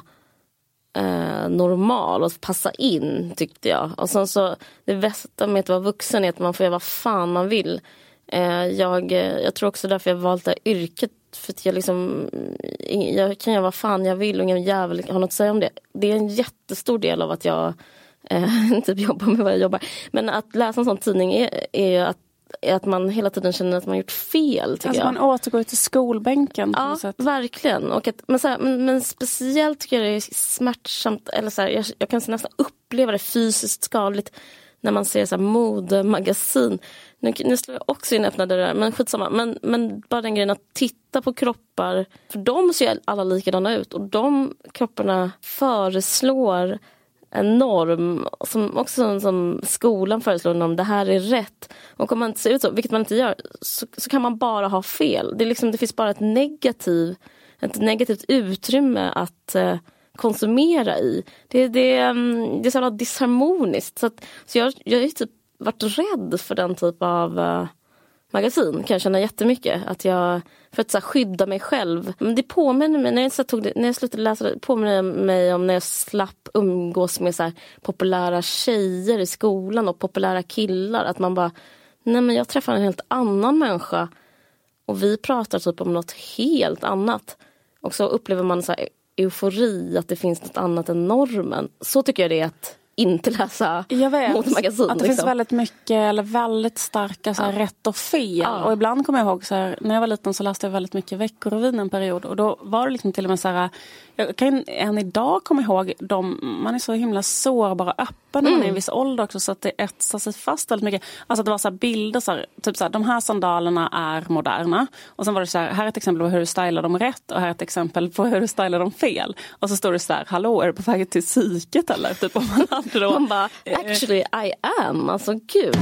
eh, normal och passa in tyckte jag. Och sen så det bästa med att vara vuxen är att man får göra vad fan man vill. Eh, jag, jag tror också därför jag valt det här yrket. För att jag, liksom, jag kan göra vad fan jag vill och ingen jävel har något att säga om det. Det är en jättestor del av att jag eh, typ jobbar med vad jag jobbar. Men att läsa en sån tidning är, är ju att, är att man hela tiden känner att man gjort fel. Tycker Alltså jag. man återgår till skolbänken på Ja, något sätt. verkligen. Och att, men, så här, men, men speciellt tycker jag det är smärtsamt, eller så här, jag, jag kan nästan uppleva det fysiskt skadligt när man ser så här modemagasin. Nu, nu slår jag också in öppna dörrar, men skitsamma. Men, men bara den grejen att titta på kroppar, för de ser alla likadana ut och de kropparna föreslår en norm som också som skolan föreslår om det här är rätt. Och om man inte ser ut så, vilket man inte gör, så, så kan man bara ha fel. Det, är liksom, det finns bara ett, negativ, ett negativt utrymme att eh, konsumera i. Det, det, mm, det är så jävla disharmoniskt. Så, att, så jag, jag har ju typ varit rädd för den typ av eh, magasin kan jag känna jättemycket. Att jag, för att så här, skydda mig själv. Men det påminner mig, när jag, så här, tog det, när jag slutade läsa det, påminner mig om när jag slapp umgås med så här, populära tjejer i skolan och populära killar. Att man bara, nej men jag träffar en helt annan människa och vi pratar typ om något helt annat. Och så upplever man så här eufori, att det finns något annat än normen. Så tycker jag det är att inte läsa Jag vet modemagasin. att det finns liksom. väldigt mycket, eller väldigt starka så här, rätt och fel. Ja. Och ibland kommer jag ihåg, så här, när jag var liten så läste jag väldigt mycket Veckorevyn en period. Och då var det liksom till och med så här, jag kan än idag komma ihåg, de, man är så himla sårbar och öppen när man är i en viss ålder också så att det etsar sig fast väldigt mycket. Alltså det var så här bilder, så typ så här, de här sandalerna är moderna. Och sen var det så här, här är ett exempel på hur du stylar dem rätt och här är ett exempel på hur du stylar dem fel. Och så står det så här, hallå är du på väg till psyket eller? Typ om man då Man bara, actually I am. Alltså gud.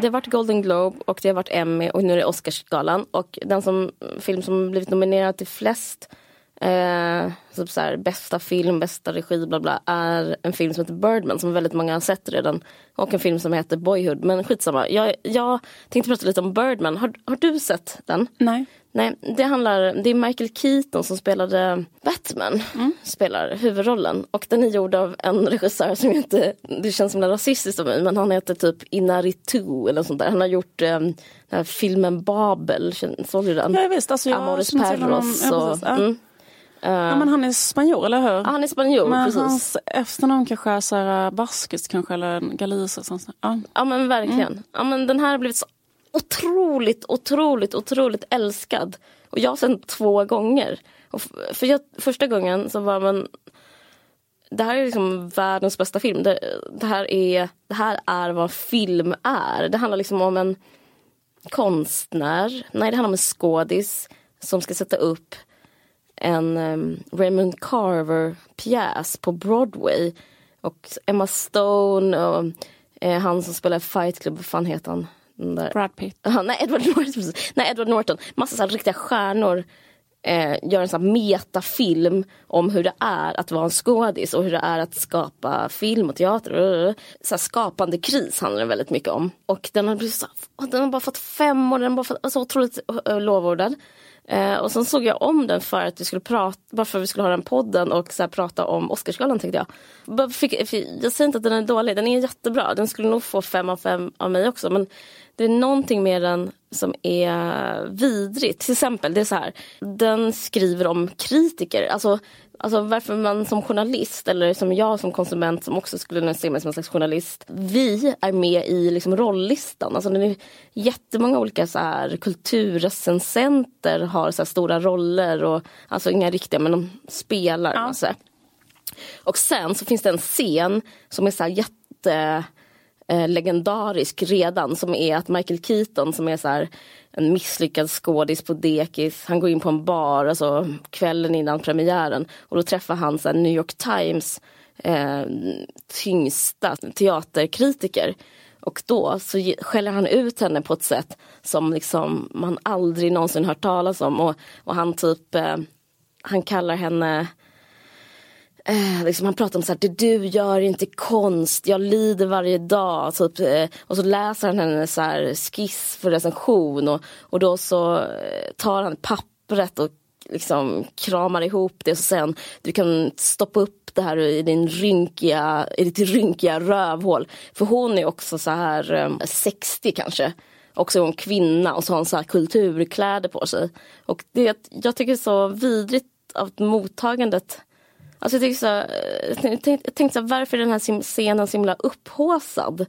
Det har varit Golden Globe och det har varit Emmy och nu är det Oscarsgalan. Och den som, film som blivit nominerad till flest eh, typ så här, bästa film, bästa regi, bla bla, är en film som heter Birdman som väldigt många har sett redan. Och en film som heter Boyhood. Men skitsamma, jag, jag tänkte prata lite om Birdman. Har, har du sett den? Nej. Nej, det handlar, det är Michael Keaton som spelade Batman, spelar huvudrollen. Och den är gjord av en regissör som inte, det känns som rasistiskt av mig, men han heter typ Inaritu eller sånt där. Han har gjort eh, den här filmen Babel, såg du den? Ja, visst, alltså jag honom. Perros. Ja, och, precis, ja. mm. Ja, men han är spanjor, eller hur? Ja, han är spanjor, men precis. hans efternamn kanske är så här, baskiskt kanske, eller galisiskt. sånt. Ja. Ja men verkligen. Ja, men den här har blivit så otroligt, otroligt, otroligt älskad. Och jag har sett två gånger. Och för jag, första gången så var man det här är liksom världens bästa film. Det, det, här är, det här är vad film är. Det handlar liksom om en konstnär, nej det handlar om en skådis som ska sätta upp en um, Raymond Carver-pjäs på Broadway. Och Emma Stone och eh, han som spelar Fight Club, vad fan heter han? Där. Brad Pitt. Uh, nej, Edward Norton. Nej, Edward Norton. Massa så här riktiga stjärnor eh, gör en sån metafilm om hur det är att vara en skådis och hur det är att skapa film och teater. Så skapande kris handlar den väldigt mycket om. Och den har, blivit så, den har bara fått fem år, den har bara fått så otroligt uh, lovordad. Eh, och sen såg jag om den för att vi skulle prata, bara för att vi skulle ha den podden och så prata om Oscarsgalan tänkte jag. Fick, jag säger inte att den är dålig, den är jättebra. Den skulle nog få fem av fem av mig också. Men det är någonting med den som är vidrigt. Till exempel, det är så här. Den skriver om kritiker. Alltså, alltså varför man som journalist eller som jag som konsument som också skulle se mig som en slags journalist. Vi är med i liksom rolllistan. Alltså, det är jättemånga olika så här, kulturrecensenter har så stora roller. Och, alltså inga riktiga men de spelar. Ja. Alltså. Och sen så finns det en scen som är så här jätte eh, legendarisk redan som är att Michael Keaton som är så här, en misslyckad skådis på dekis. Han går in på en bar alltså, kvällen innan premiären och då träffar han så här, New York Times eh, tyngsta teaterkritiker. Och då så skäller han ut henne på ett sätt som liksom man aldrig någonsin hört talas om. Och, och han typ, eh, han kallar henne Eh, liksom han pratar om så här, det du gör är inte konst, jag lider varje dag. Typ, eh, och så läser han hennes så här, skiss för recension och, och då så eh, tar han pappret och liksom kramar ihop det och så säger han, du kan stoppa upp det här i, din rynkiga, i ditt rynkiga rövhål. För hon är också så här eh, 60 kanske. Också hon kvinna och så har hon så här kulturkläder på sig. Och det, jag tycker det är så vidrigt av mottagandet Alltså eh, jag, tänkte så, jag tänkte, jag tänkte så varför är den här scenen så himla upphåsad?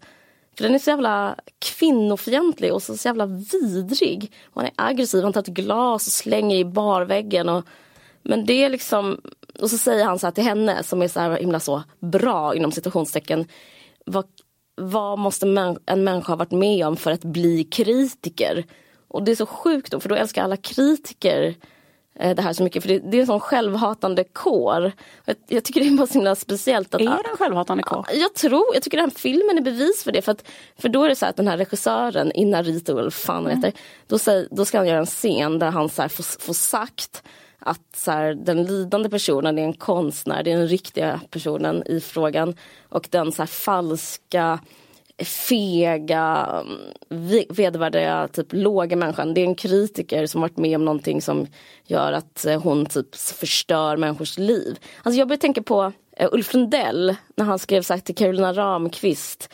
För den är så jävla kvinnofientlig och så, så jävla vidrig. Och han är aggressiv, han tar ett glas och slänger i barväggen. Och, men det är liksom, och så säger han så här till henne som är så här himla så bra inom situationstecken. Vad, vad måste en människa ha varit med om för att bli kritiker? Och det är så sjukt då, för då älskar alla kritiker det här så mycket för det, det är en sån självhatande kår. Jag, jag, tycker det är bara så himla speciellt. Att, är det en självhatande kår? Jag tror, jag tycker den här filmen är bevis för det. För, att, för då är det så att den här regissören, Inarito eller fan mm. heter, då, säger, då ska han göra en scen där han så här får, får sagt att så här, den lidande personen är en konstnär, det är den riktiga personen i frågan. Och den så här, falska fega, vedervärdiga, typ låga människan. Det är en kritiker som varit med om någonting som gör att eh, hon typ förstör människors liv. Alltså jag börjar tänka på uh, Ulf Lundell när han skrev sagt till Carolina Ramqvist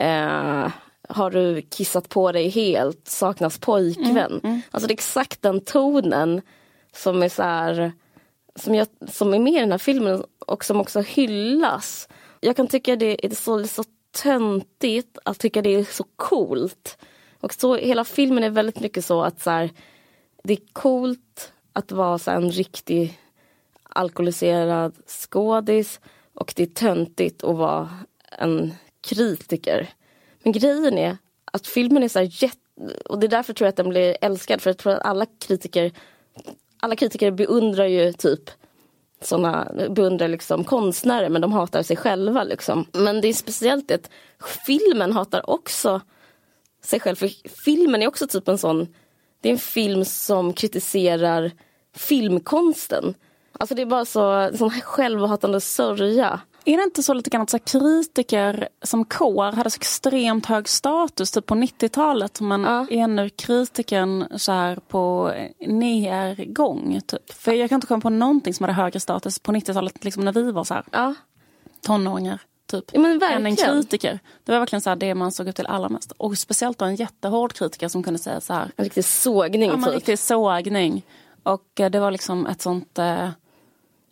uh, har du kissat på dig helt, saknas pojkvän. Mm, mm. Alltså det är exakt den tonen som är så här, som, jag, som är med i den här filmen och som också hyllas. Jag kan tycka det är så, så töntigt att tycka det är så coolt. Och så hela filmen är väldigt mycket så att så här, det är coolt att vara så en riktig alkoholiserad skådis och det är töntigt att vara en kritiker. Men grejen är att filmen är så här jätte... Och det är därför tror jag att den blir älskad för jag tror att alla kritiker alla kritiker beundrar ju typ såna, beundrar liksom konstnärer men de hatar sig själva. Liksom. Men det är speciellt att filmen hatar också sig själv. För filmen är också typ en sån, det är en film som kritiserar filmkonsten. Alltså det är bara så, sån självhatande sörja. Är det inte så lite grann att så kritiker som kår hade så extremt hög status typ på 90-talet men ja. är nu kritiken så här på nergång? Typ? För jag kan inte komma på någonting som hade högre status på 90-talet liksom när vi var så här ja. tonåringar. Typ. Ja, men än en kritiker. Det var verkligen så det man såg upp till allra mest. Och speciellt en jättehård kritiker som kunde säga så här. En riktig sågning. Ja, typ. en riktig sågning. Och eh, det var liksom ett sånt eh,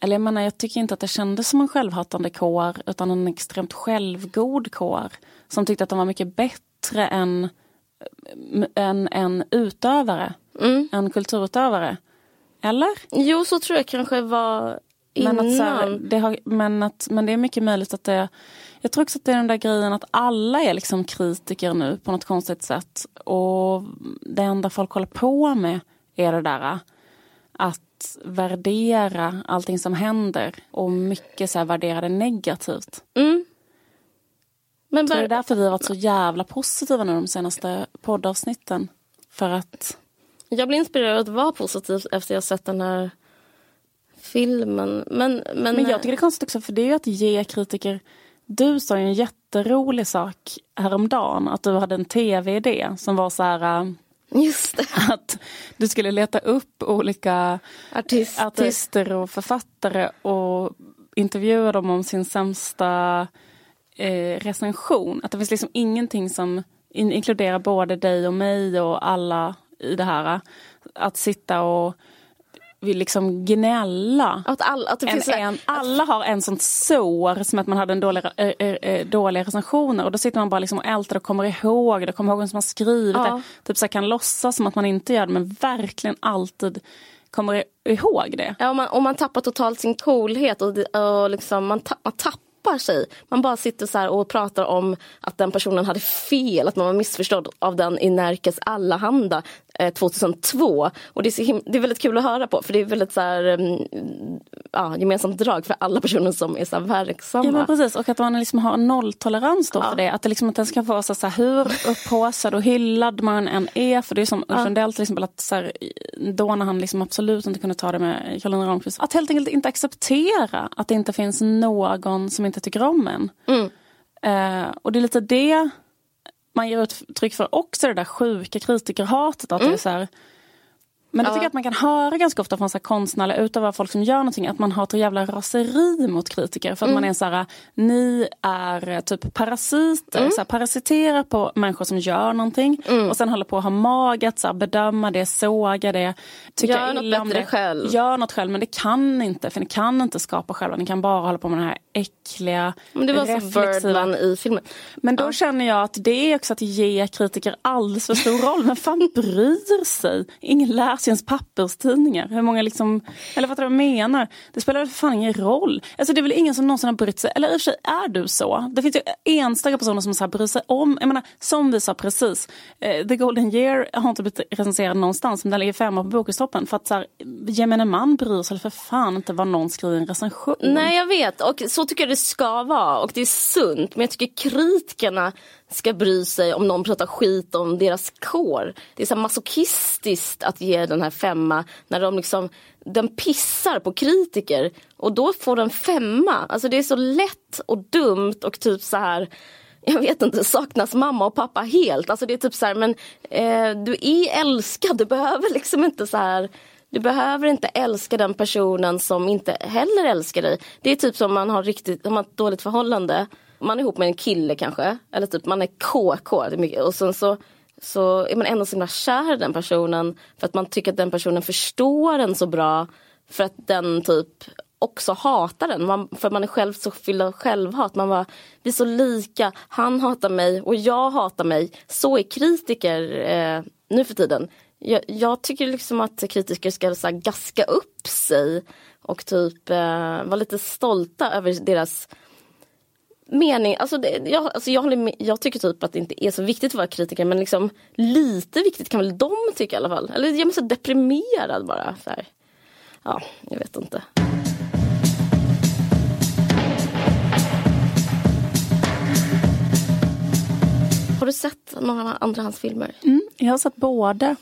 eller jag menar, jag tycker inte att det kändes som en självhatande kår utan en extremt självgod kår. Som tyckte att de var mycket bättre än en, en utövare, Mm. en kulturutövare. Eller? Jo, så tror jag kanske var innan. Men att, så här, det har, men, att, men det är mycket möjligt att det... Jag tror också att det är den där grejen att alla är liksom kritiker nu på något konstigt sätt. Och det enda folk håller på med är det där att värdera allting som händer och mycket så här värdera det negativt. Mm. Men Så det är därför vi har varit så jävla positiva nu de senaste poddavsnitten. För att jag blir inspirerad att vara positiv efter jag sett den här filmen. Men, men, Men jag tycker det är konstigt också för det är ju att ge kritiker Du sa ju en jätterolig sak häromdagen att du hade en tv-idé som var så här äh, Just det. att du skulle leta upp olika Artister. artister och författare och intervjua dem om sin sämsta eh, recension. Att det finns liksom ingenting som in inkluderar både dig och mig och alla i det här. Att sitta och vill liksom gnälla. Att, all, att det En, finns en, alla har en sånt sår som att man hade en dålig, äh, äh, dåliga recensioner och då sitter man bara liksom och ältar och kommer ihåg det, kommer ihåg vem som har skrivit Ja. det. Typ så kan låtsas som att man inte gör det men verkligen alltid kommer ihåg det. Ja, och man, och man tappar totalt sin coolhet och, och liksom, man, ta, man tappar sig. Man bara sitter så här och pratar om att den personen hade fel, att man var missförstådd av den i Närkes Allehanda eh, 2002. Och det är, det är väldigt kul att höra på för det är väldigt så här, mm, ja, gemensamt drag för alla personer som är så verksamma. Ja men precis och att man liksom har nolltolerans då Ja. för det. Att det liksom inte ska vara så, så här, hur upphaussad och hyllad man än är. För det är som Ulf Lundell till exempel att så här, då när han liksom absolut inte kunde ta det med Karolina Ramqvist. Att helt enkelt inte acceptera att det inte finns någon som inte tycker om en. Mm. Eh, och det är lite det man ger uttryck för också det där sjuka kritikerhatet. Att det är så här, men det tycker jag att man kan höra ganska ofta från så här konstnärliga utövare, folk som gör någonting, att man har ett jävla raseri mot kritiker. För att man är så här, ni är eh, typ parasiter, så här, parasiterar på människor som gör någonting. Och sen håller på att ha mag att så här, bedöma det, såga det, tycka Gör något bättre det. själv. Gör något själv, men det kan inte, för ni kan inte skapa själva. Ni kan bara hålla på med den här äckliga, Men det var så reflexiva Birdman i filmen. men då känner jag att det är också att ge kritiker alldeles för stor roll. Men fan bryr sig? Ingen läser Asiens papperstidningar. Hur många liksom, eller vad jag menar? Det spelar väl för fan ingen roll. Alltså det är väl ingen som någonsin har brytt sig. Eller i och för sig är du så. Det finns ju enstaka personer som så här bryr sig om. Jag menar, som vi sa precis. Eh, The Golden Year har inte blivit recenserad någonstans. Men den ligger femma på Bokhustoppen. För att så här, gemene man bryr sig för fan inte vad någon skriver i en recension. Nej jag vet och så tycker jag det ska vara och det är sunt men jag tycker kritikerna ska bry sig om någon pratar skit om deras kår. Det är så masochistiskt att ge den här femma när de liksom den pissar på kritiker och då får den femma. Alltså det är så lätt och dumt och typ så här jag vet inte, saknas mamma och pappa helt? Alltså det är typ så här, men eh, du är älskad, du behöver liksom inte så här du behöver inte älska den personen som inte heller älskar dig. Det är typ som man har riktigt, om man har ett dåligt förhållande. Man är ihop med en kille kanske. Eller typ man är KK. Och sen så, så är man ändå så himla kär i den personen. För att man tycker att den personen förstår en så bra. För att den typ också hatar den. Man, för man är själv så fylld av självhat. Man bara, vi är så lika. Han hatar mig och jag hatar mig. Så är kritiker eh, nu för tiden. Jag, jag tycker liksom att kritiker ska så här, gaska upp sig och typ eh, vara lite stolta över deras mening. Alltså, det, jag, alltså jag, håller med, jag tycker typ att det inte är så viktigt att vara kritiker men liksom lite viktigt kan väl de tycka i alla fall. Eller jag är så deprimerad bara. Så här. Ja, jag vet inte. Har du sett några andrahandsfilmer? Mm, jag har sett båda.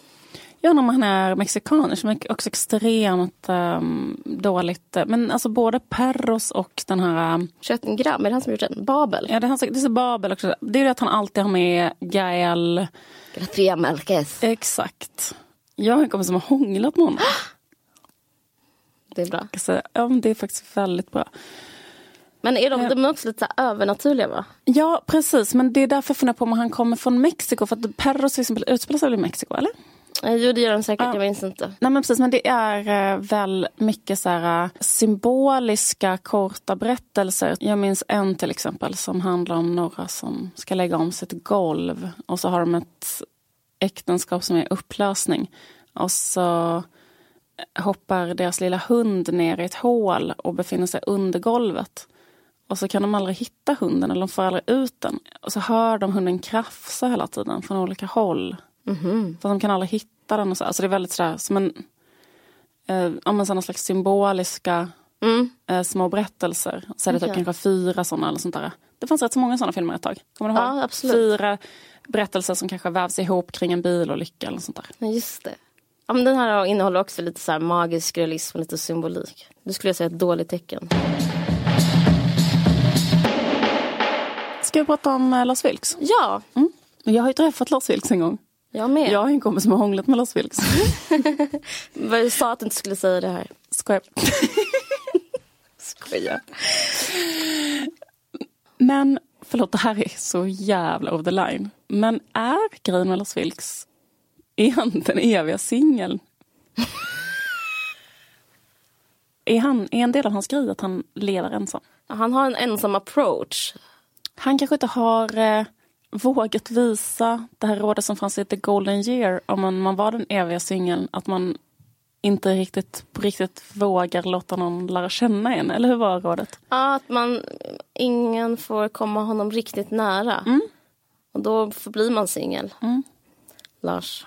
Jag undrar om han är mexikan, som är också extremt um, dåligt. Men alltså både Perros och den här... Um, 21 gram, är det han som gjort den? Babel? ja, det är, han, det är Babel också. Det är det att han alltid har med Gael. Gracia Marquez. Exakt. Jag har en kompis som har hånglat med honom. Det är bra. Så, ja, det är faktiskt väldigt bra. Men är de, de är också lite övernaturliga va? Ja, precis. Men det är därför jag funderar på om han kommer från Mexiko. För att Perros till exempel utspelar sig väl i Mexiko, eller? Eh, Jo det gör de säkert, Ja. jag minns inte. Nej men precis, men det är eh, väl mycket så här, eh, symboliska korta berättelser. Jag minns en till exempel som handlar om några som ska lägga om sitt golv och så har de ett äktenskap som är upplösning. Och så hoppar deras lilla hund ner i ett hål och befinner sig under golvet. Och så kan de aldrig hitta hunden eller de får aldrig ut den. Och så hör de hunden krafsa hela tiden från olika håll. Mhm. Så de kan aldrig hitta den. Och så. Alltså det är väldigt sådär som en, eh, men sådana slags symboliska Mm. eh, små berättelser. Så är det typ Okej. kanske fyra sådana eller sånt där. Det fanns rätt så många sådana filmer ett tag. Kommer du ihåg? Ja, absolut. Fyra berättelser som kanske vävs ihop kring en bilolycka eller sånt där. Ja, just det. Ja, men den här innehåller också lite så här magisk realism och lite symbolik. Det skulle jag säga är ett dåligt tecken. Ska vi prata om eh, Lars Vilks? Ja, Men Jag har ju träffat Lars Vilks en gång. Jag med. Jag har en kompis som har hånglat med Lars Vilks. Jag sa att du inte skulle säga det här. Skojar. Skoja. Men, förlåt det här är så jävla over the line. Men är grejen med Lars Vilks är han den eviga singeln? är, han, är en del av hans grej att han lever ensam? Han har en ensam approach. Han kanske inte har eh, vågat visa det här rådet som fanns i The Golden Year om man, man var den eviga singeln. Att man inte riktigt, på riktigt vågar låta någon lära känna en. Eller hur var rådet? Ja, att man, ingen får komma honom riktigt nära. Och då förblir man singel. Mm. Lars.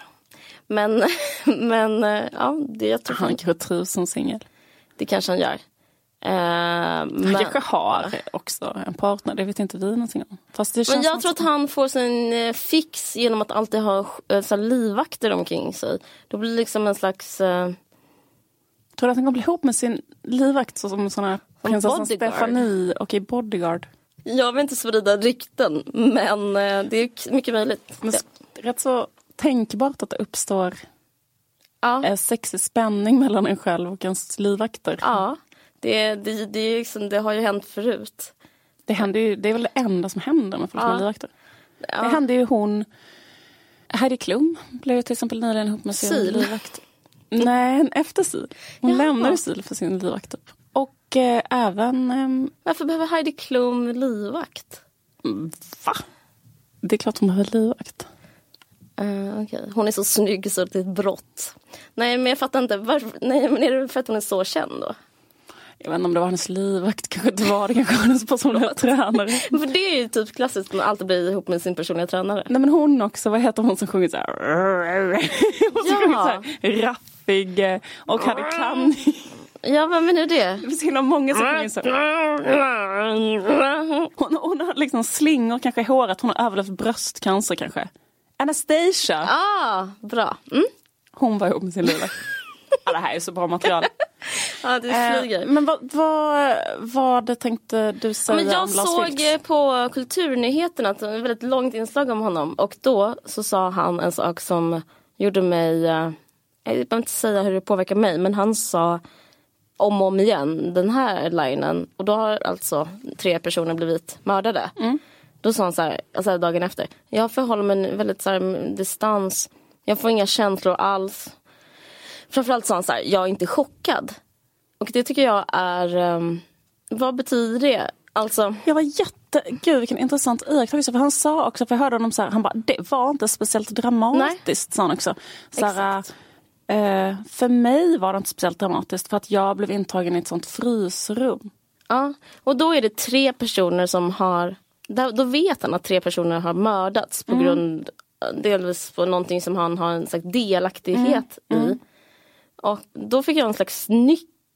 Men, men eh, ja, det, jag tror han, kanske trivs som singel. det kanske han gör. Eh, Han kanske har också en partner, det vet inte vi någonting om. Fast det men jag tror att han får sin eh, fix genom att alltid ha eh, så livvakter omkring sig. Då blir det liksom en slags... Eh, Tror du att han kommer bli ihop med sin livvakt så som sån här Som prinsessan. Stefanie och i Bodyguard? jag vill inte sprida rykten, men det är mycket möjligt. Men rätt så tänkbart att det uppstår Ja. sexig spänning mellan en själv och ens livvakter. Ja, det, det, det, är liksom, det har ju hänt förut. Det, händer ju, det är väl det enda som händer med folk Ja. med livvakter. Ja. Det hände ju hon... Heidi Klum blev till exempel nyligen ihop med sin livvakt. Nej, efter Sil. Hon Jaha. lämnade Sil för sin livvakt. Typ. Och eh, även... ehm, Varför behöver Heidi Klum livvakt? va? Det är klart hon behöver livvakt. Uh, okay. Hon är så snygg så det är ett brott. Nej men jag fattar inte. Varför? Nej men är det för att hon är så känd då? Jag vet inte om det var hennes livvakt, kanske inte var det, kanske hennes personliga tränare. För det är ju typ klassiskt att man alltid blir ihop med sin personliga tränare. Nej men hon också, vad heter hon som sjunger så här? Hon som Ja. sjunger så här raffig eh, och hade kan. Ja vem är det? Det finns himla många som sjunger så. Hon, hon har liksom slingor kanske i håret, hon har överlevt bröstcancer kanske. Anastasia, ah, bra. Mm. hon var ihop med sin livvakt. Ja, det här är så bra material. Ja det Eh, flyger. men vad, vad, vad tänkte du säga Men jag om Lars såg Vilks? eh, på Kulturnyheterna att det var ett väldigt långt inslag om honom och då så sa han en sak som gjorde mig, eh, jag behöver inte säga hur det påverkar mig, men han sa om och om igen den här linen och då har alltså tre personer blivit mördade. Då sa han så här, alltså dagen efter, jag förhåller mig väldigt så här, med distans, jag får inga känslor alls. Framförallt sa han så här, jag är inte chockad. Och det tycker jag är, ehm, vad betyder det? Alltså, Jag var jätte... Gud vilken intressant iakttagelse. För han sa också, för jag hörde honom så här, han bara, det var inte speciellt dramatiskt, sa han också. Så här, eh, för mig var det inte speciellt dramatiskt för att jag blev intagen i ett sånt frysrum. Ja, och då är det tre personer som har... Då vet han att tre personer har mördats på grund delvis på någonting som han har en slags delaktighet i. Och då fick jag en slags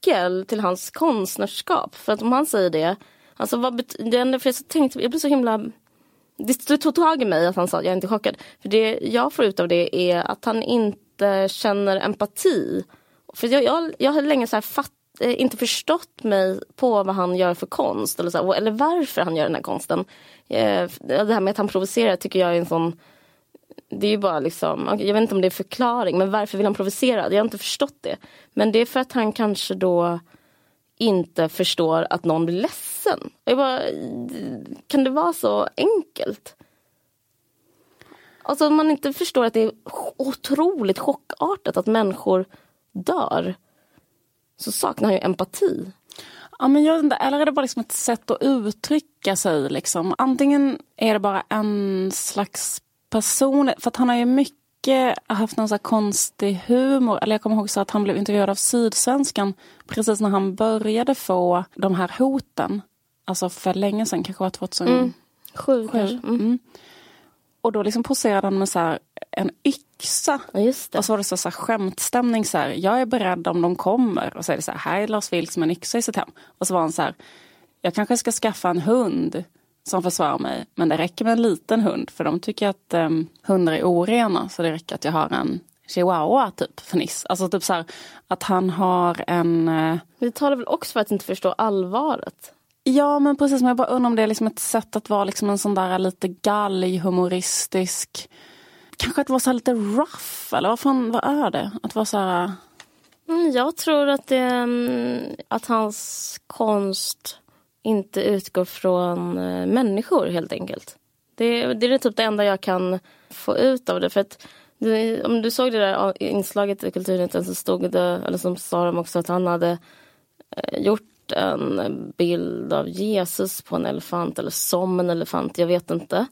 nyckel till hans konstnärskap. För att om han säger det, alltså vad det enda- för jag så tänkte, jag blev så himla det tog tag i mig att han sa att jag är inte chockad. För det jag får ut av det är att han inte känner empati. För jag, jag, jag har länge så här fatt, eh, inte förstått mig på vad han gör för konst. Eller, så här, eller varför han gör den här konsten. Eh, det här med att han provocerar tycker jag är en sån det är ju bara liksom, jag vet inte om det är förklaring, men varför vill han provocera? Jag har inte förstått det. Men det är för att han kanske då inte förstår att någon blir ledsen. Jag bara, kan det vara så enkelt? Alltså om man inte förstår att det är otroligt chockartat att människor dör. Så saknar han ju empati. Ja, men jag vet inte, eller är det bara liksom ett sätt att uttrycka sig? Liksom? Antingen är det bara en slags person, för att han har ju mycket haft någon så konstig humor. Eller jag kommer ihåg så att han blev intervjuad av Sydsvenskan precis när han började få de här hoten. Alltså för länge sedan, kanske var 2007. Mm. Kanske. Mm. Mm. Och då liksom poserade han med så här, en yxa. Och så var det så, så här, skämtstämning. Så här, jag är beredd om de kommer. Och så är det så här, här är Lars Vilks med en yxa i sitt hem. Och så var han så här, jag kanske ska skaffa en hund som försvarar mig. Men det räcker med en liten hund. För de tycker att um, hundar är orena. Så det räcker att jag har en chihuahua typ fniss. Alltså typ så här, att han har en... Uh... Det talar väl också för att inte förstå allvaret? Ja men precis, men jag bara undrar om det är liksom ett sätt att vara liksom en sån där lite gallig, humoristisk Kanske att vara så lite rough eller vad fan, vad är det? Att vara så här... Mm, jag tror att det mm, att hans konst inte utgår från eh, människor helt enkelt. Det, det är typ det enda jag kan få ut av det. För att om du såg det där inslaget i Kulturnytt så stod det, eller som sa de också att han hade eh, gjort en bild av Jesus på en elefant eller som en elefant, jag vet inte.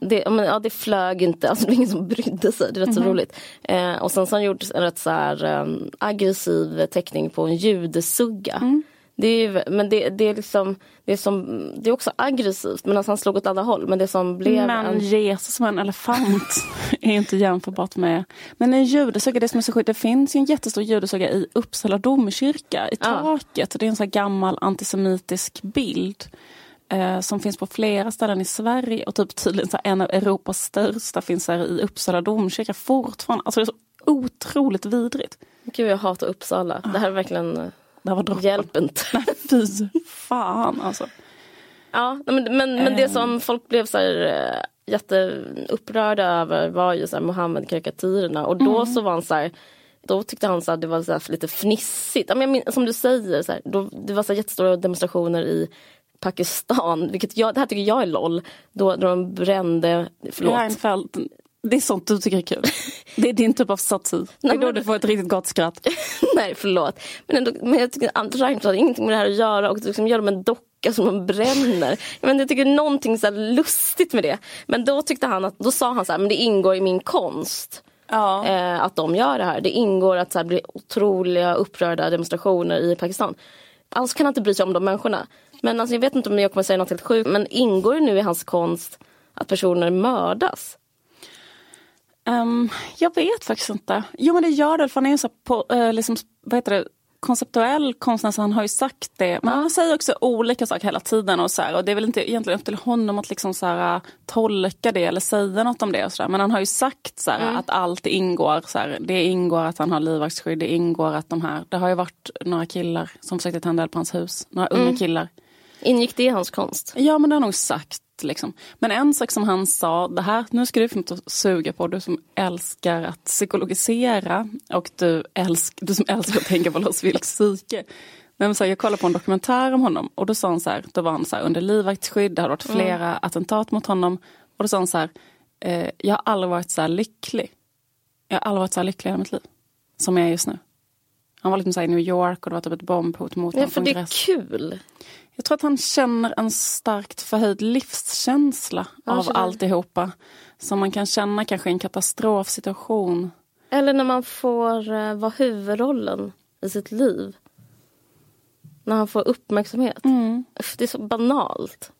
Det, men, ja, det flög inte, alltså, det var ingen som brydde sig, det är rätt mm -hmm. så mhm. roligt. Eh, och sen så har han gjort en rätt så här, um, aggressiv teckning på en judesugga. Mm. Det är, men det, det, är liksom, det, är som, det är också aggressivt men alltså han slog åt alla håll. Men det som blev Men en... Jesus som en elefant är inte jämförbart med... Men en judesugga, det som är så sjukt, det finns ju en jättestor judesugga i Uppsala domkyrka i taket. Ja. Det är en sån gammal antisemitisk bild. Eh, som finns på flera ställen i Sverige och typ tydligen så en av Europas största finns här i Uppsala domkyrka fortfarande. Alltså det är så otroligt vidrigt. Gud jag hatar Uppsala. Det här är verkligen eh, det var droppen. Hjälp inte. Nej, fy fan alltså. Ja, men, men, men det ehm. som folk blev så här, äh, jätteupprörda över var ju så Mohammed-karikatyrerna och då mm. så var han så här, då tyckte han så att det var så lite fnissigt. Ja, men som du säger, så här, då, det var så jättestora demonstrationer i Pakistan, vilket jag, det här tycker jag är LOL. Då, då de brände, förlåt. Reinfeldt, det är sånt du tycker är kul. Det är din typ av satir. Det är då du får ett riktigt gott skratt. Nej förlåt. Men, ändå, men jag tycker att Reinfeldt har ingenting med det här att göra och liksom gör dem en docka som man bränner. Men jag tycker någonting så lustigt med det. Men då tyckte han att, då sa han så här, men det ingår i min konst. Ja. Eh, att de gör det här. Det ingår att det blir otroliga upprörda demonstrationer i Pakistan. Alltså kan han inte bry sig om de människorna. Men alltså, jag vet inte om jag kommer säga något helt sjukt. Men ingår det nu i hans konst att personer mördas? Um, jag vet faktiskt inte. Jo men det gör det, för han är ju så på, uh, liksom, vad heter det, konceptuell konstnär så han har ju sagt det. Men han säger också olika saker hela tiden och så här, och det är väl inte egentligen upp till honom att liksom så här, tolka det eller säga något om det. Och så där. Men han har ju sagt så här, mm. att allt ingår. Så här, det ingår att han har livvaktsskydd, det ingår att de här, det har ju varit några killar som försökte tända eld på hans hus. Några mm. unga killar. Ingick det i hans konst? Ja men det har han nog sagt. Liksom. Men en sak som han sa, det här, nu ska du få suga på, du som älskar att psykologisera och du, älsk, du som älskar att tänka på Lars Vilks psyke. Men så här, jag kollade på en dokumentär om honom och då sa han så här, då var han så här, under livvaktsskydd, det hade varit mm. flera mm. attentat mot honom. Och då sa han så här, eh, jag har aldrig varit så här lycklig. Jag har aldrig varit så här lycklig i mitt liv. Som jag är just nu. Han var liksom så i New York och det var typ ett bombhot mot honom. Ja, för det är kul. Jag tror att han känner en starkt förhöjd livskänsla ja, av alltihopa. Som man kan känna kanske i en katastrofsituation. Eller när man får uh, vara huvudrollen i sitt liv. När han får uppmärksamhet. Mm. Det är så banalt.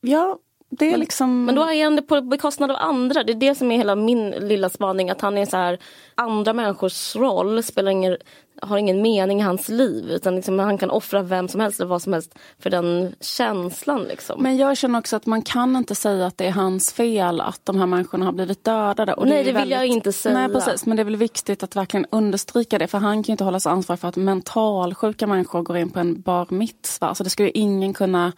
Ja, det är men, liksom... Men då är han det på bekostnad av andra. Det är det som är hela min lilla spaning. Att han är så här, andra människors roll spelar ingen har ingen mening i hans liv utan liksom, han kan offra vem som helst eller vad som helst för den känslan. Liksom. Men jag känner också att man kan inte säga att det är hans fel att de här människorna har blivit dödade. Och Nej det, det vill väldigt... jag inte säga. Nej precis men det är väl viktigt att verkligen understryka det för han kan ju inte hålla sig ansvarig för att mentalsjuka människor går in på en bar mitzva. Alltså det skulle ingen kunna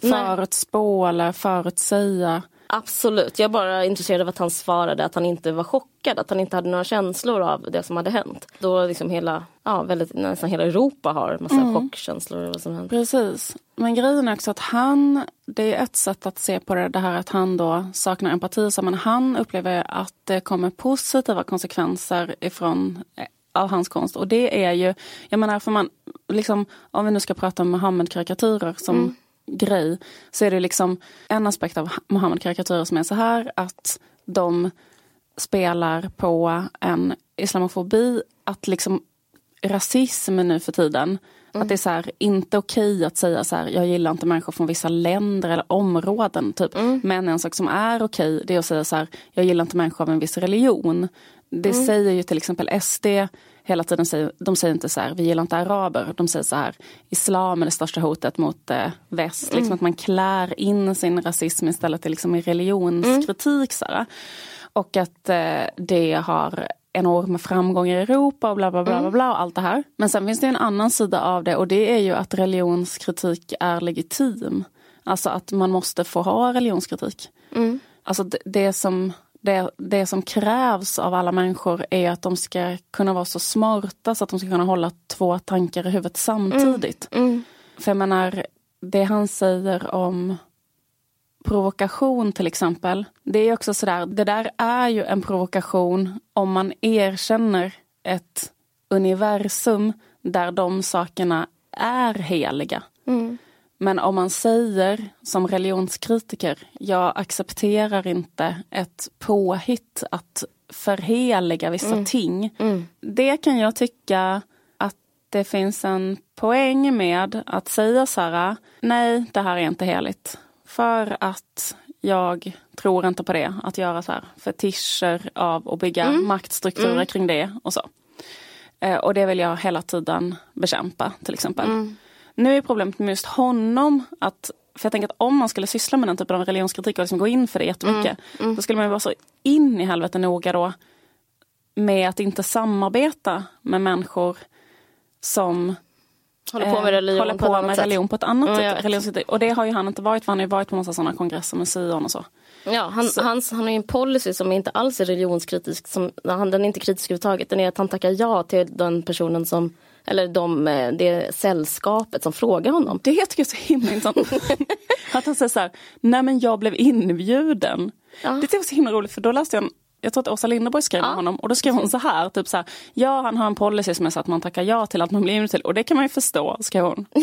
förutspå eller förutsäga. Absolut, jag är bara intresserad av att han svarade att han inte var chockad, att han inte hade några känslor av det som hade hänt. Då liksom hela, ja, väldigt, nästan hela Europa har massa mm. chockkänslor vad som hänt. Precis. Men grejen är också att han, det är ett sätt att se på det, det här att han då saknar empati. Så men han upplever att det kommer positiva konsekvenser ifrån eh, av hans konst. Och det är ju, jag menar för man, liksom, om vi nu ska prata om Mohammed-karikatyrer som mm grej så är det liksom en aspekt av Mohammed-karikatyrer som är så här att de spelar på en islamofobi, att liksom rasism nu för tiden, att det är så här, inte okej att säga så här, jag gillar inte människor från vissa länder eller områden. Typ. Men en sak som är okej, det är att säga så här, jag gillar inte människor av en viss religion. Det säger ju till exempel SD hela tiden, säger, de säger inte så här, vi gillar inte araber. De säger så här, islam är det största hotet mot eh, väst. Liksom att man klär in sin rasism istället till liksom i religionskritik. Här. Och att eh, det har enorma framgångar i Europa och bla bla bla, bla bla och allt det här. Men sen finns det en annan sida av det och det är ju att religionskritik är legitim. Alltså att man måste få ha religionskritik. Alltså det, det som det, det som krävs av alla människor är att de ska kunna vara så smarta så att de ska kunna hålla två tankar i huvudet samtidigt. För jag menar, det han säger om provokation till exempel. Det är också sådär, det där är ju en provokation om man erkänner ett universum där de sakerna är heliga. Men om man säger som religionskritiker, jag accepterar inte ett påhitt att förheliga vissa ting. Det kan jag tycka att det finns en poäng med att säga så här, nej det här är inte heligt. För att jag tror inte på det, att göra så här fetischer av och bygga maktstrukturer kring det och så. Eh, och det vill jag hela tiden bekämpa till exempel. Nu är problemet med just honom att för jag tänker att om man skulle syssla med den typen av religionskritik och liksom gå in för det jättemycket. Då skulle man vara så in i helvete noga då med att inte samarbeta med människor som Håller på med eh, religion håller på ett på annat med sätt. religion på ett annat Mm, sätt. Och det har ju han inte varit för han har ju varit på massa sådana kongresser med Sion och så. Ja, han, hans, han har ju en policy som inte alls är religionskritisk. Som, han, den är inte kritisk överhuvudtaget. Den är att han tackar ja till den personen som, eller de, eh, det sällskapet som frågar honom. Det tycker jag är så himla intressant. att han säger så här, nej men jag blev inbjuden. Ja. Det var så himla roligt för då läste jag en jag tror att Åsa Linderborg skrev om honom och då skrev hon så här, typ så här, ja han har en policy som är så att man tackar ja till allt man blir inbjuden till och det kan man ju förstå, skrev hon.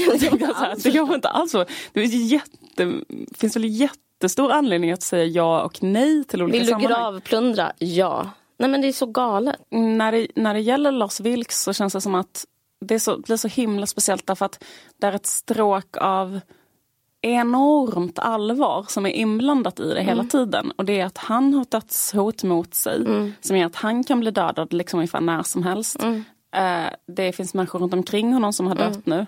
Det man inte alls så. Det ju jätte, finns väl jättestor anledning att säga ja och nej till olika Vill du sammanhang. gravplundra? Ja. Nej men det är så galet. när det, när det gäller Lars Vilks så känns det som att det så, blir så himla speciellt därför att det är ett stråk av enormt allvar som är inblandat i det hela tiden. Och det är att han har dödshot mot sig som gör att han kan bli dödad liksom ungefär när som helst. Eh, det finns människor runt omkring honom som har dött nu.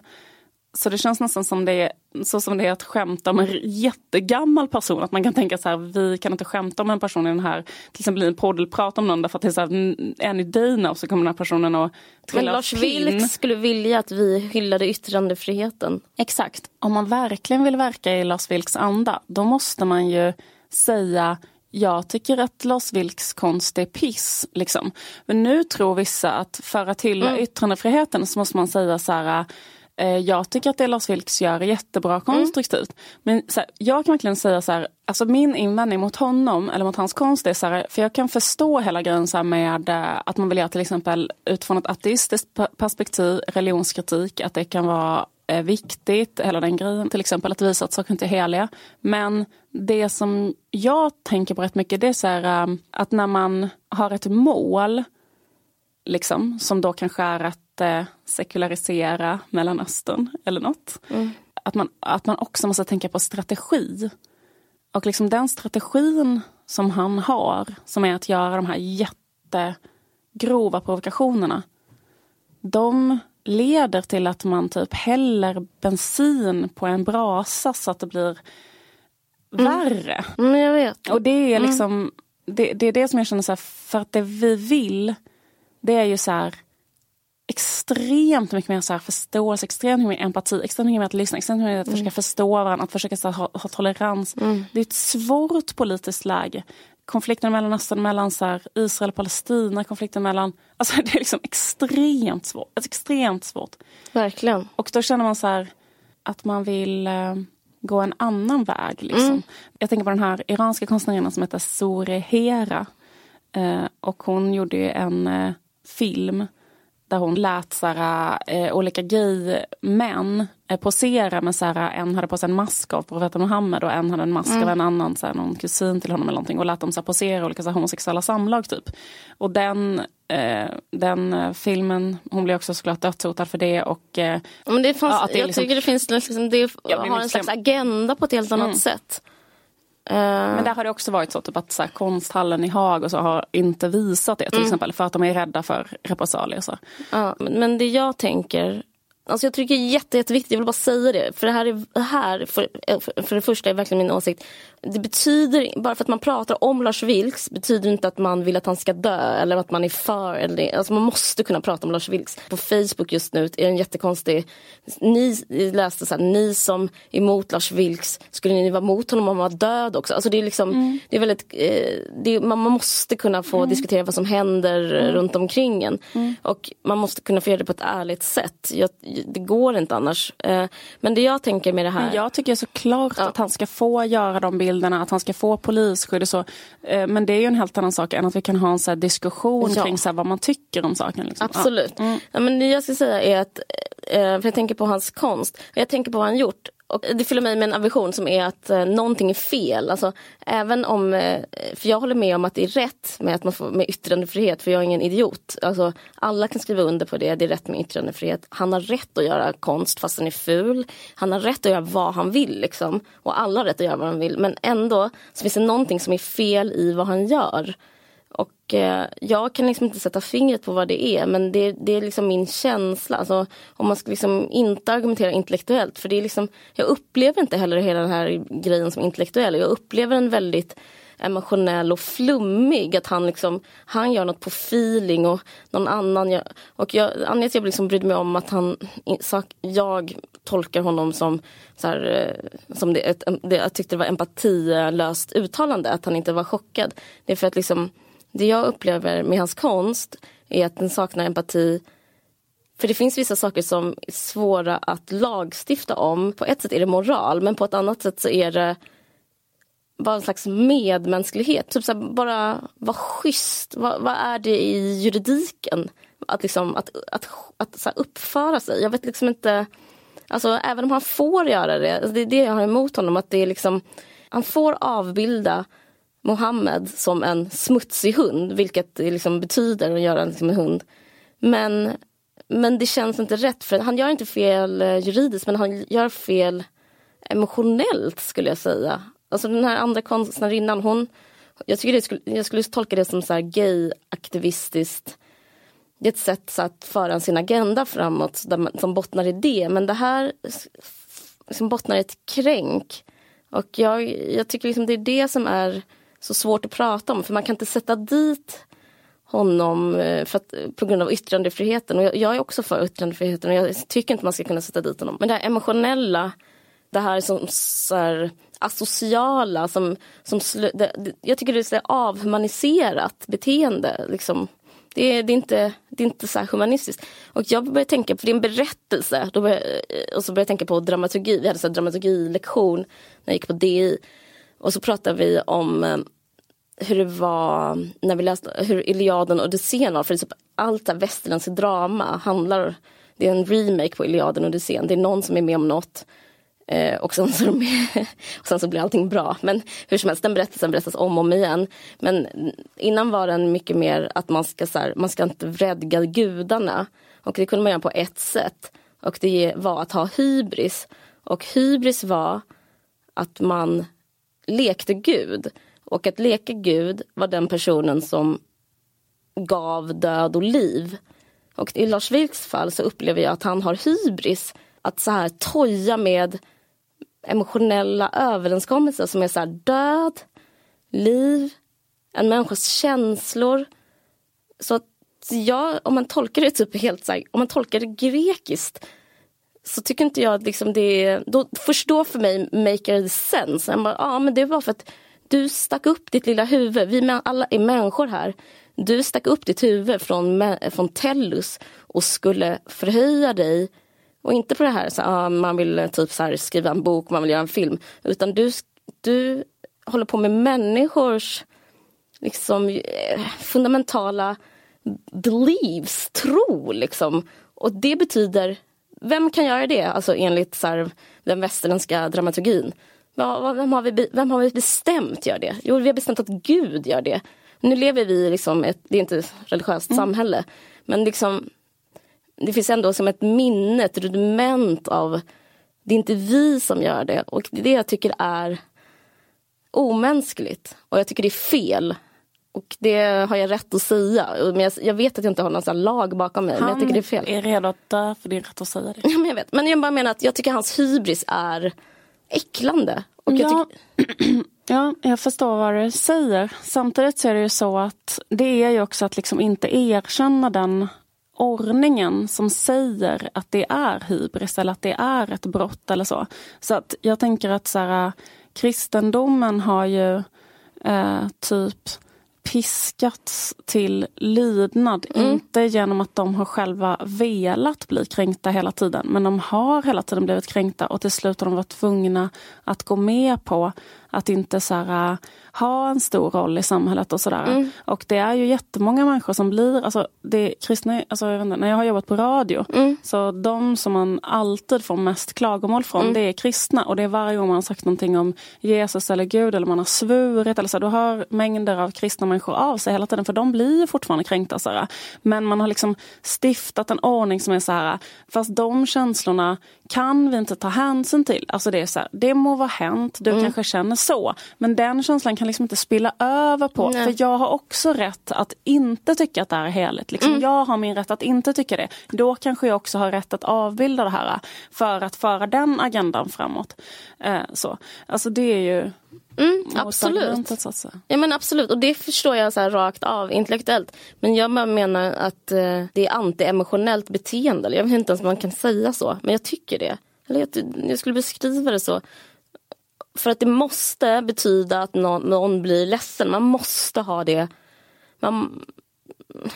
Så det känns nästan som det är, så som det är att skämta om en jättegammal person. Att man kan tänka så här, vi kan inte skämta om en person i den här, till exempel i en podd eller prata om någon därför att det är så här, "Mm, är ni Dina? Och så kommer den här personen att Men trilla Lars pinn. Vilks skulle vilja att vi hyllade yttrandefriheten. Exakt. Om man verkligen vill verka i Lars Vilks anda, då måste man ju säga jag tycker att Lars Vilks konst är piss. Liksom. Men nu tror vissa att för att hylla yttrandefriheten så måste man säga så här jag tycker att det Lars Vilks gör är jättebra konstruktivt. Men så här, jag kan verkligen säga så här, alltså min invändning mot honom eller mot hans konst är så här, för jag kan förstå hela grejen så här med eh, att man vill göra till exempel utifrån ett ateistiskt pe- perspektiv, religionskritik, att det kan vara är viktigt, hela den grejen till exempel, att visa att saker inte är heliga. Men det som jag tänker på rätt mycket det är så här, att när man har ett mål, liksom, som då kanske är att eh, sekularisera Mellanöstern eller något. Att, man, att man också måste tänka på strategi. Och liksom den strategin som han har, som är att göra de här jättegrova provokationerna de leder till att man typ häller bensin på en brasa så att det blir värre. Men jag vet. Och det är liksom det, det är det som jag känner så här, för att det vi vill det är ju så här extremt mycket mer så här förståelse, extremt mycket mer empati, extremt mycket mer att lyssna, extremt mycket mer att försöka förstå varandra, att försöka här, ha, ha tolerans. Det är ett svårt politiskt läge. Konflikten mellan Östern, mellan så här, Israel och Palestina, konflikten mellan... Alltså det är liksom extremt svårt. Alltså, extremt svårt. Verkligen. Och då känner man så här att man vill eh, gå en annan väg. Liksom. Jag tänker på den här iranska konstnären som heter Sore Hera. Eh, och hon gjorde ju en eh, film där hon lät så här, eh, olika gay-män eh, posera med så här, en hade på sig en mask av profeten Muhammed och en hade en mask mm. av en annan, så här, någon kusin till honom eller någonting och lät dem så här, posera olika så här, homosexuella samlag typ. Och den, eh, den eh, filmen, hon blev också såklart dödshotad för det och... Eh, Men det fanns, ja, det jag liksom, tycker det finns, liksom, det har en slags agenda på ett helt annat mm. sätt. Uh, men där har det också varit så typ att så här, konsthallen i Haag och så har inte visat det till mm. exempel för att de är rädda för repressalier. Så. Ja, men, men det jag tänker Alltså jag tycker det är jätte, jätteviktigt, jag vill bara säga det. För det här, är, här för, för det första är verkligen min åsikt. Det betyder, bara för att man pratar om Lars Vilks betyder inte att man vill att han ska dö eller att man är för. Eller, alltså man måste kunna prata om Lars Vilks. På Facebook just nu är det en jättekonstig... Ni läste så här, ni som är emot Lars Vilks, skulle ni vara emot honom om han var död också? Alltså det är liksom, mm. det är väldigt, eh, det är, man, måste kunna få mm. diskutera vad som händer mm. runt omkring en. Mm. Och man måste kunna få göra det på ett ärligt sätt. Jag, det går inte annars. Eh, men det jag tänker med det här. Men jag tycker såklart ja. att han ska få göra de bilderna, att han ska få polisskydd och så. Eh, men det är ju en helt annan sak än att vi kan ha en så diskussion ja. kring så vad man tycker om saken. Liksom. Absolut. Ja. Mm. men det jag ska säga är att, eh, för jag tänker på hans konst, jag tänker på vad han gjort. Och det fyller mig med en aversion som är att eh, någonting är fel. Alltså, även om, eh, för jag håller med om att det är rätt med, att man får, med yttrandefrihet, för jag är ingen idiot. Alltså, alla kan skriva under på det, det är rätt med yttrandefrihet. Han har rätt att göra konst fast den är ful. Han har rätt att göra vad han vill. Liksom. Och alla har rätt att göra vad de vill. Men ändå så finns det någonting som är fel i vad han gör. Och eh, jag kan liksom inte sätta fingret på vad det är men det, det är liksom min känsla. Alltså, om man ska liksom inte argumentera intellektuellt för det är liksom, jag upplever inte heller hela den här grejen som intellektuell. Jag upplever den väldigt emotionell och flummig. Att han, liksom, han gör något på feeling och någon annan gör... Och jag, anledningen till att jag liksom brydde mig om att han... Jag tolkar honom som, så här, eh, som det, ett, det, jag tyckte det var empatilöst uttalande, att han inte var chockad. Det är för att liksom det jag upplever med hans konst är att den saknar empati. För det finns vissa saker som är svåra att lagstifta om. På ett sätt är det moral men på ett annat sätt så är det bara en slags medmänsklighet. Typ så här, bara vara schysst. Vad, vad, är det i juridiken? Att, liksom, att, att, att, att uppföra sig. Jag vet liksom inte. Alltså även om han får göra det. Alltså, det är det jag har emot honom. Att det är liksom, han får avbilda Mohammed som en smutsig hund, vilket det liksom betyder att göra liksom en hund. Men, men det känns inte rätt, för han gör inte fel eh, juridiskt men han gör fel emotionellt skulle jag säga. Alltså den här andra konstnärinnan, hon, jag, tycker det skulle, jag skulle tolka det som så här gay-aktivistiskt. Det är ett sätt så att föra sin agenda framåt där man, som bottnar i det. Men det här som bottnar i ett kränk. Och jag, jag tycker liksom det är det som är så svårt att prata om för man kan inte sätta dit honom eh, för att, eh, på grund av yttrandefriheten. Och jag, jag, är också för yttrandefriheten och jag tycker inte man ska kunna sätta dit honom. Men det här emotionella, det här som så här, asociala, som, som det, jag tycker det är så avhumaniserat beteende. Liksom. Det är, det, är inte, det är inte så humanistiskt. Och jag började tänka för det är en berättelse, då började, eh, och så började jag tänka på dramaturgi. Vi hade en dramaturgilektion när jag gick på DI. Och så pratade vi om eh, hur det var när vi läste hur Iliaden och Odysseen var. För typ allt det västerländska drama handlar, det är en remake på Iliaden och Odysseen. Det är någon som är med om något. Eh, och, sen så de, och sen så blir allting bra. Men hur som helst, den berättelsen berättas om och om igen. Men innan var den mycket mer att man ska, så här, man ska inte vredga gudarna. Och det kunde man göra på ett sätt. Och det var att ha hybris. Och hybris var att man lekte Gud. Och att leka Gud var den personen som gav död och liv. Och i Lars Vilks fall så upplever jag att han har hybris. Att så här toja med emotionella överenskommelser som är så här död, liv, en människas känslor. Så att jag, om man tolkar det typ helt så här, om man tolkar det grekiskt så tycker inte jag att liksom det då, först då för mig maker det sense. Ja ah, men det var för att du stack upp ditt lilla huvud, vi alla är människor här. Du stack upp ditt huvud från, från Tellus och skulle förhöja dig. Och inte på det här, så, ah, man vill eh, typ så här, skriva en bok, man vill göra en film. Utan du, du håller på med människors liksom, eh, fundamentala beliefs, tro liksom. Och det betyder, vem kan göra det? Alltså enligt så här, den västerländska dramaturgin. Vem har, vi, vem har vi bestämt gör det? Jo, vi har bestämt att Gud gör det. Nu lever vi i liksom ett, det är inte ett religiöst mm. samhälle, men liksom det finns ändå som ett minne, ett rudiment av det är inte vi som gör det och det jag tycker är omänskligt och jag tycker det är fel. Och det har jag rätt att säga. Men jag, jag vet att jag inte har någon lag bakom mig. Han men jag tycker det är fel. är redo att dö för din rätt att säga det. Ja, men jag vet. Men jag bara menar att jag tycker hans hybris är äcklande. Och jag ja. ja, jag förstår vad du säger. Samtidigt så är det ju så att det är ju också att liksom inte erkänna den ordningen som säger att det är hybris eller att det är ett brott eller så. Så att jag tänker att så här, kristendomen har ju eh, typ piskats till lydnad. Mm. Inte genom att de har själva velat bli kränkta hela tiden. Men de har hela tiden blivit kränkta och till slut har de varit tvungna att gå med på att inte så här, ha en stor roll i samhället och sådär. Mm. Och det är ju jättemånga människor som blir, alltså det kristna, alltså jag inte, när jag har jobbat på radio, mm. så de som man alltid får mest klagomål från, mm. det är kristna. Och det är varje gång man har sagt någonting om Jesus eller Gud eller man har svurit eller så, då hör mängder av kristna människor av sig hela tiden, för de blir fortfarande kränkta. Så Men man har liksom stiftat en ordning som är så här, fast de känslorna kan vi inte ta hänsyn till. Alltså det är så här, det må vara hänt, du mm. kanske känner så, men den känslan kan liksom inte spilla över på. Nej. För jag har också rätt att inte tycka att det här är heligt. Liksom, mm. Jag har min rätt att inte tycka det. Då kanske jag också har rätt att avbilda det här för att föra den agendan framåt. Eh, så. Alltså det är ju Mm, absolut. Ja, men absolut. Och det förstår jag så rakt av intellektuellt. Men jag menar att eh, det är anti-emotionellt beteende. Jag vet inte ens om man kan säga så. Men jag tycker det. Eller jag, jag skulle beskriva det så. För att det måste betyda att någon, någon blir ledsen. Man måste ha det. Man,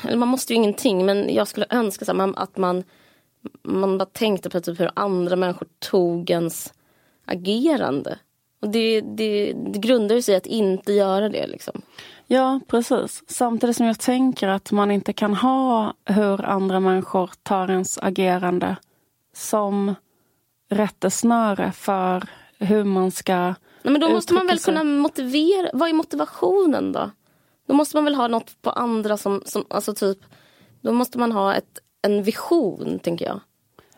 eller man måste ju ingenting men jag skulle önska så här, att man, man bara tänkte på typ hur andra människor tog ens agerande. Och det, det, det grundar sig i att inte göra det. Liksom. Ja, precis. Samtidigt som jag tänker att man inte kan ha hur andra människor tar ens agerande som rättesnöre för hur man ska Nej, Men då måste man väl sig. kunna motivera. Vad är motivationen då? Då måste man väl ha något på andra som, som alltså typ. Då måste man ha ett, en vision, tänker jag.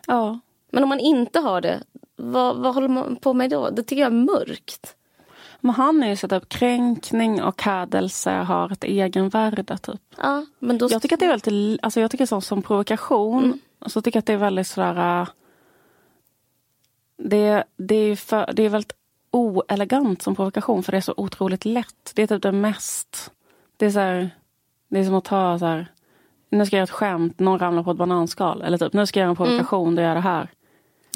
Ja. Men om man inte har det, vad, vad håller man på med då? Det tycker jag är mörkt. Men han är ju så att kränkning och hädelse har ett egenvärde. Typ. Ja, men då... Jag tycker att det är väldigt, alltså jag tycker som, som provokation, mm. så tycker jag att det är väldigt sådär äh, det, det, är för, det är väldigt oelegant som provokation för det är så otroligt lätt. Det är typ det mest... Det är, så här, det är som att ta så här, nu ska jag göra ett skämt, någon ramlar på ett bananskal. Eller typ, nu ska jag göra en provokation, mm. då gör jag det här.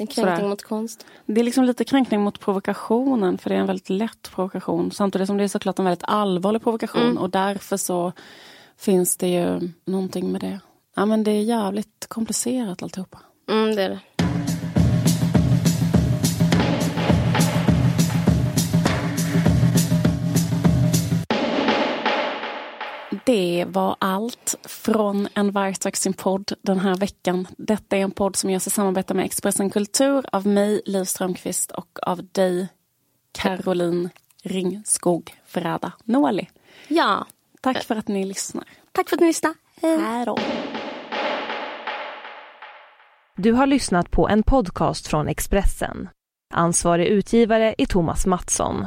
En kränkning Sådär. mot konst. Det är liksom lite kränkning mot provokationen för det är en väldigt lätt provokation. Samtidigt som det är såklart en väldigt allvarlig provokation mm. och därför så finns det ju någonting med det. Ja men det är jävligt komplicerat alltihopa. Mm det är det. Det var allt från En vargtack sin podd den här veckan. Detta är en podd som görs i samarbete med Expressen Kultur av mig, Liv Strömqvist och av dig, Caroline Ringskog Frada Nåli. Ja. Tack för att ni lyssnar. Tack för att ni lyssnade. Hej då. Du har lyssnat på en podcast från Expressen. Ansvarig utgivare är Thomas Mattsson.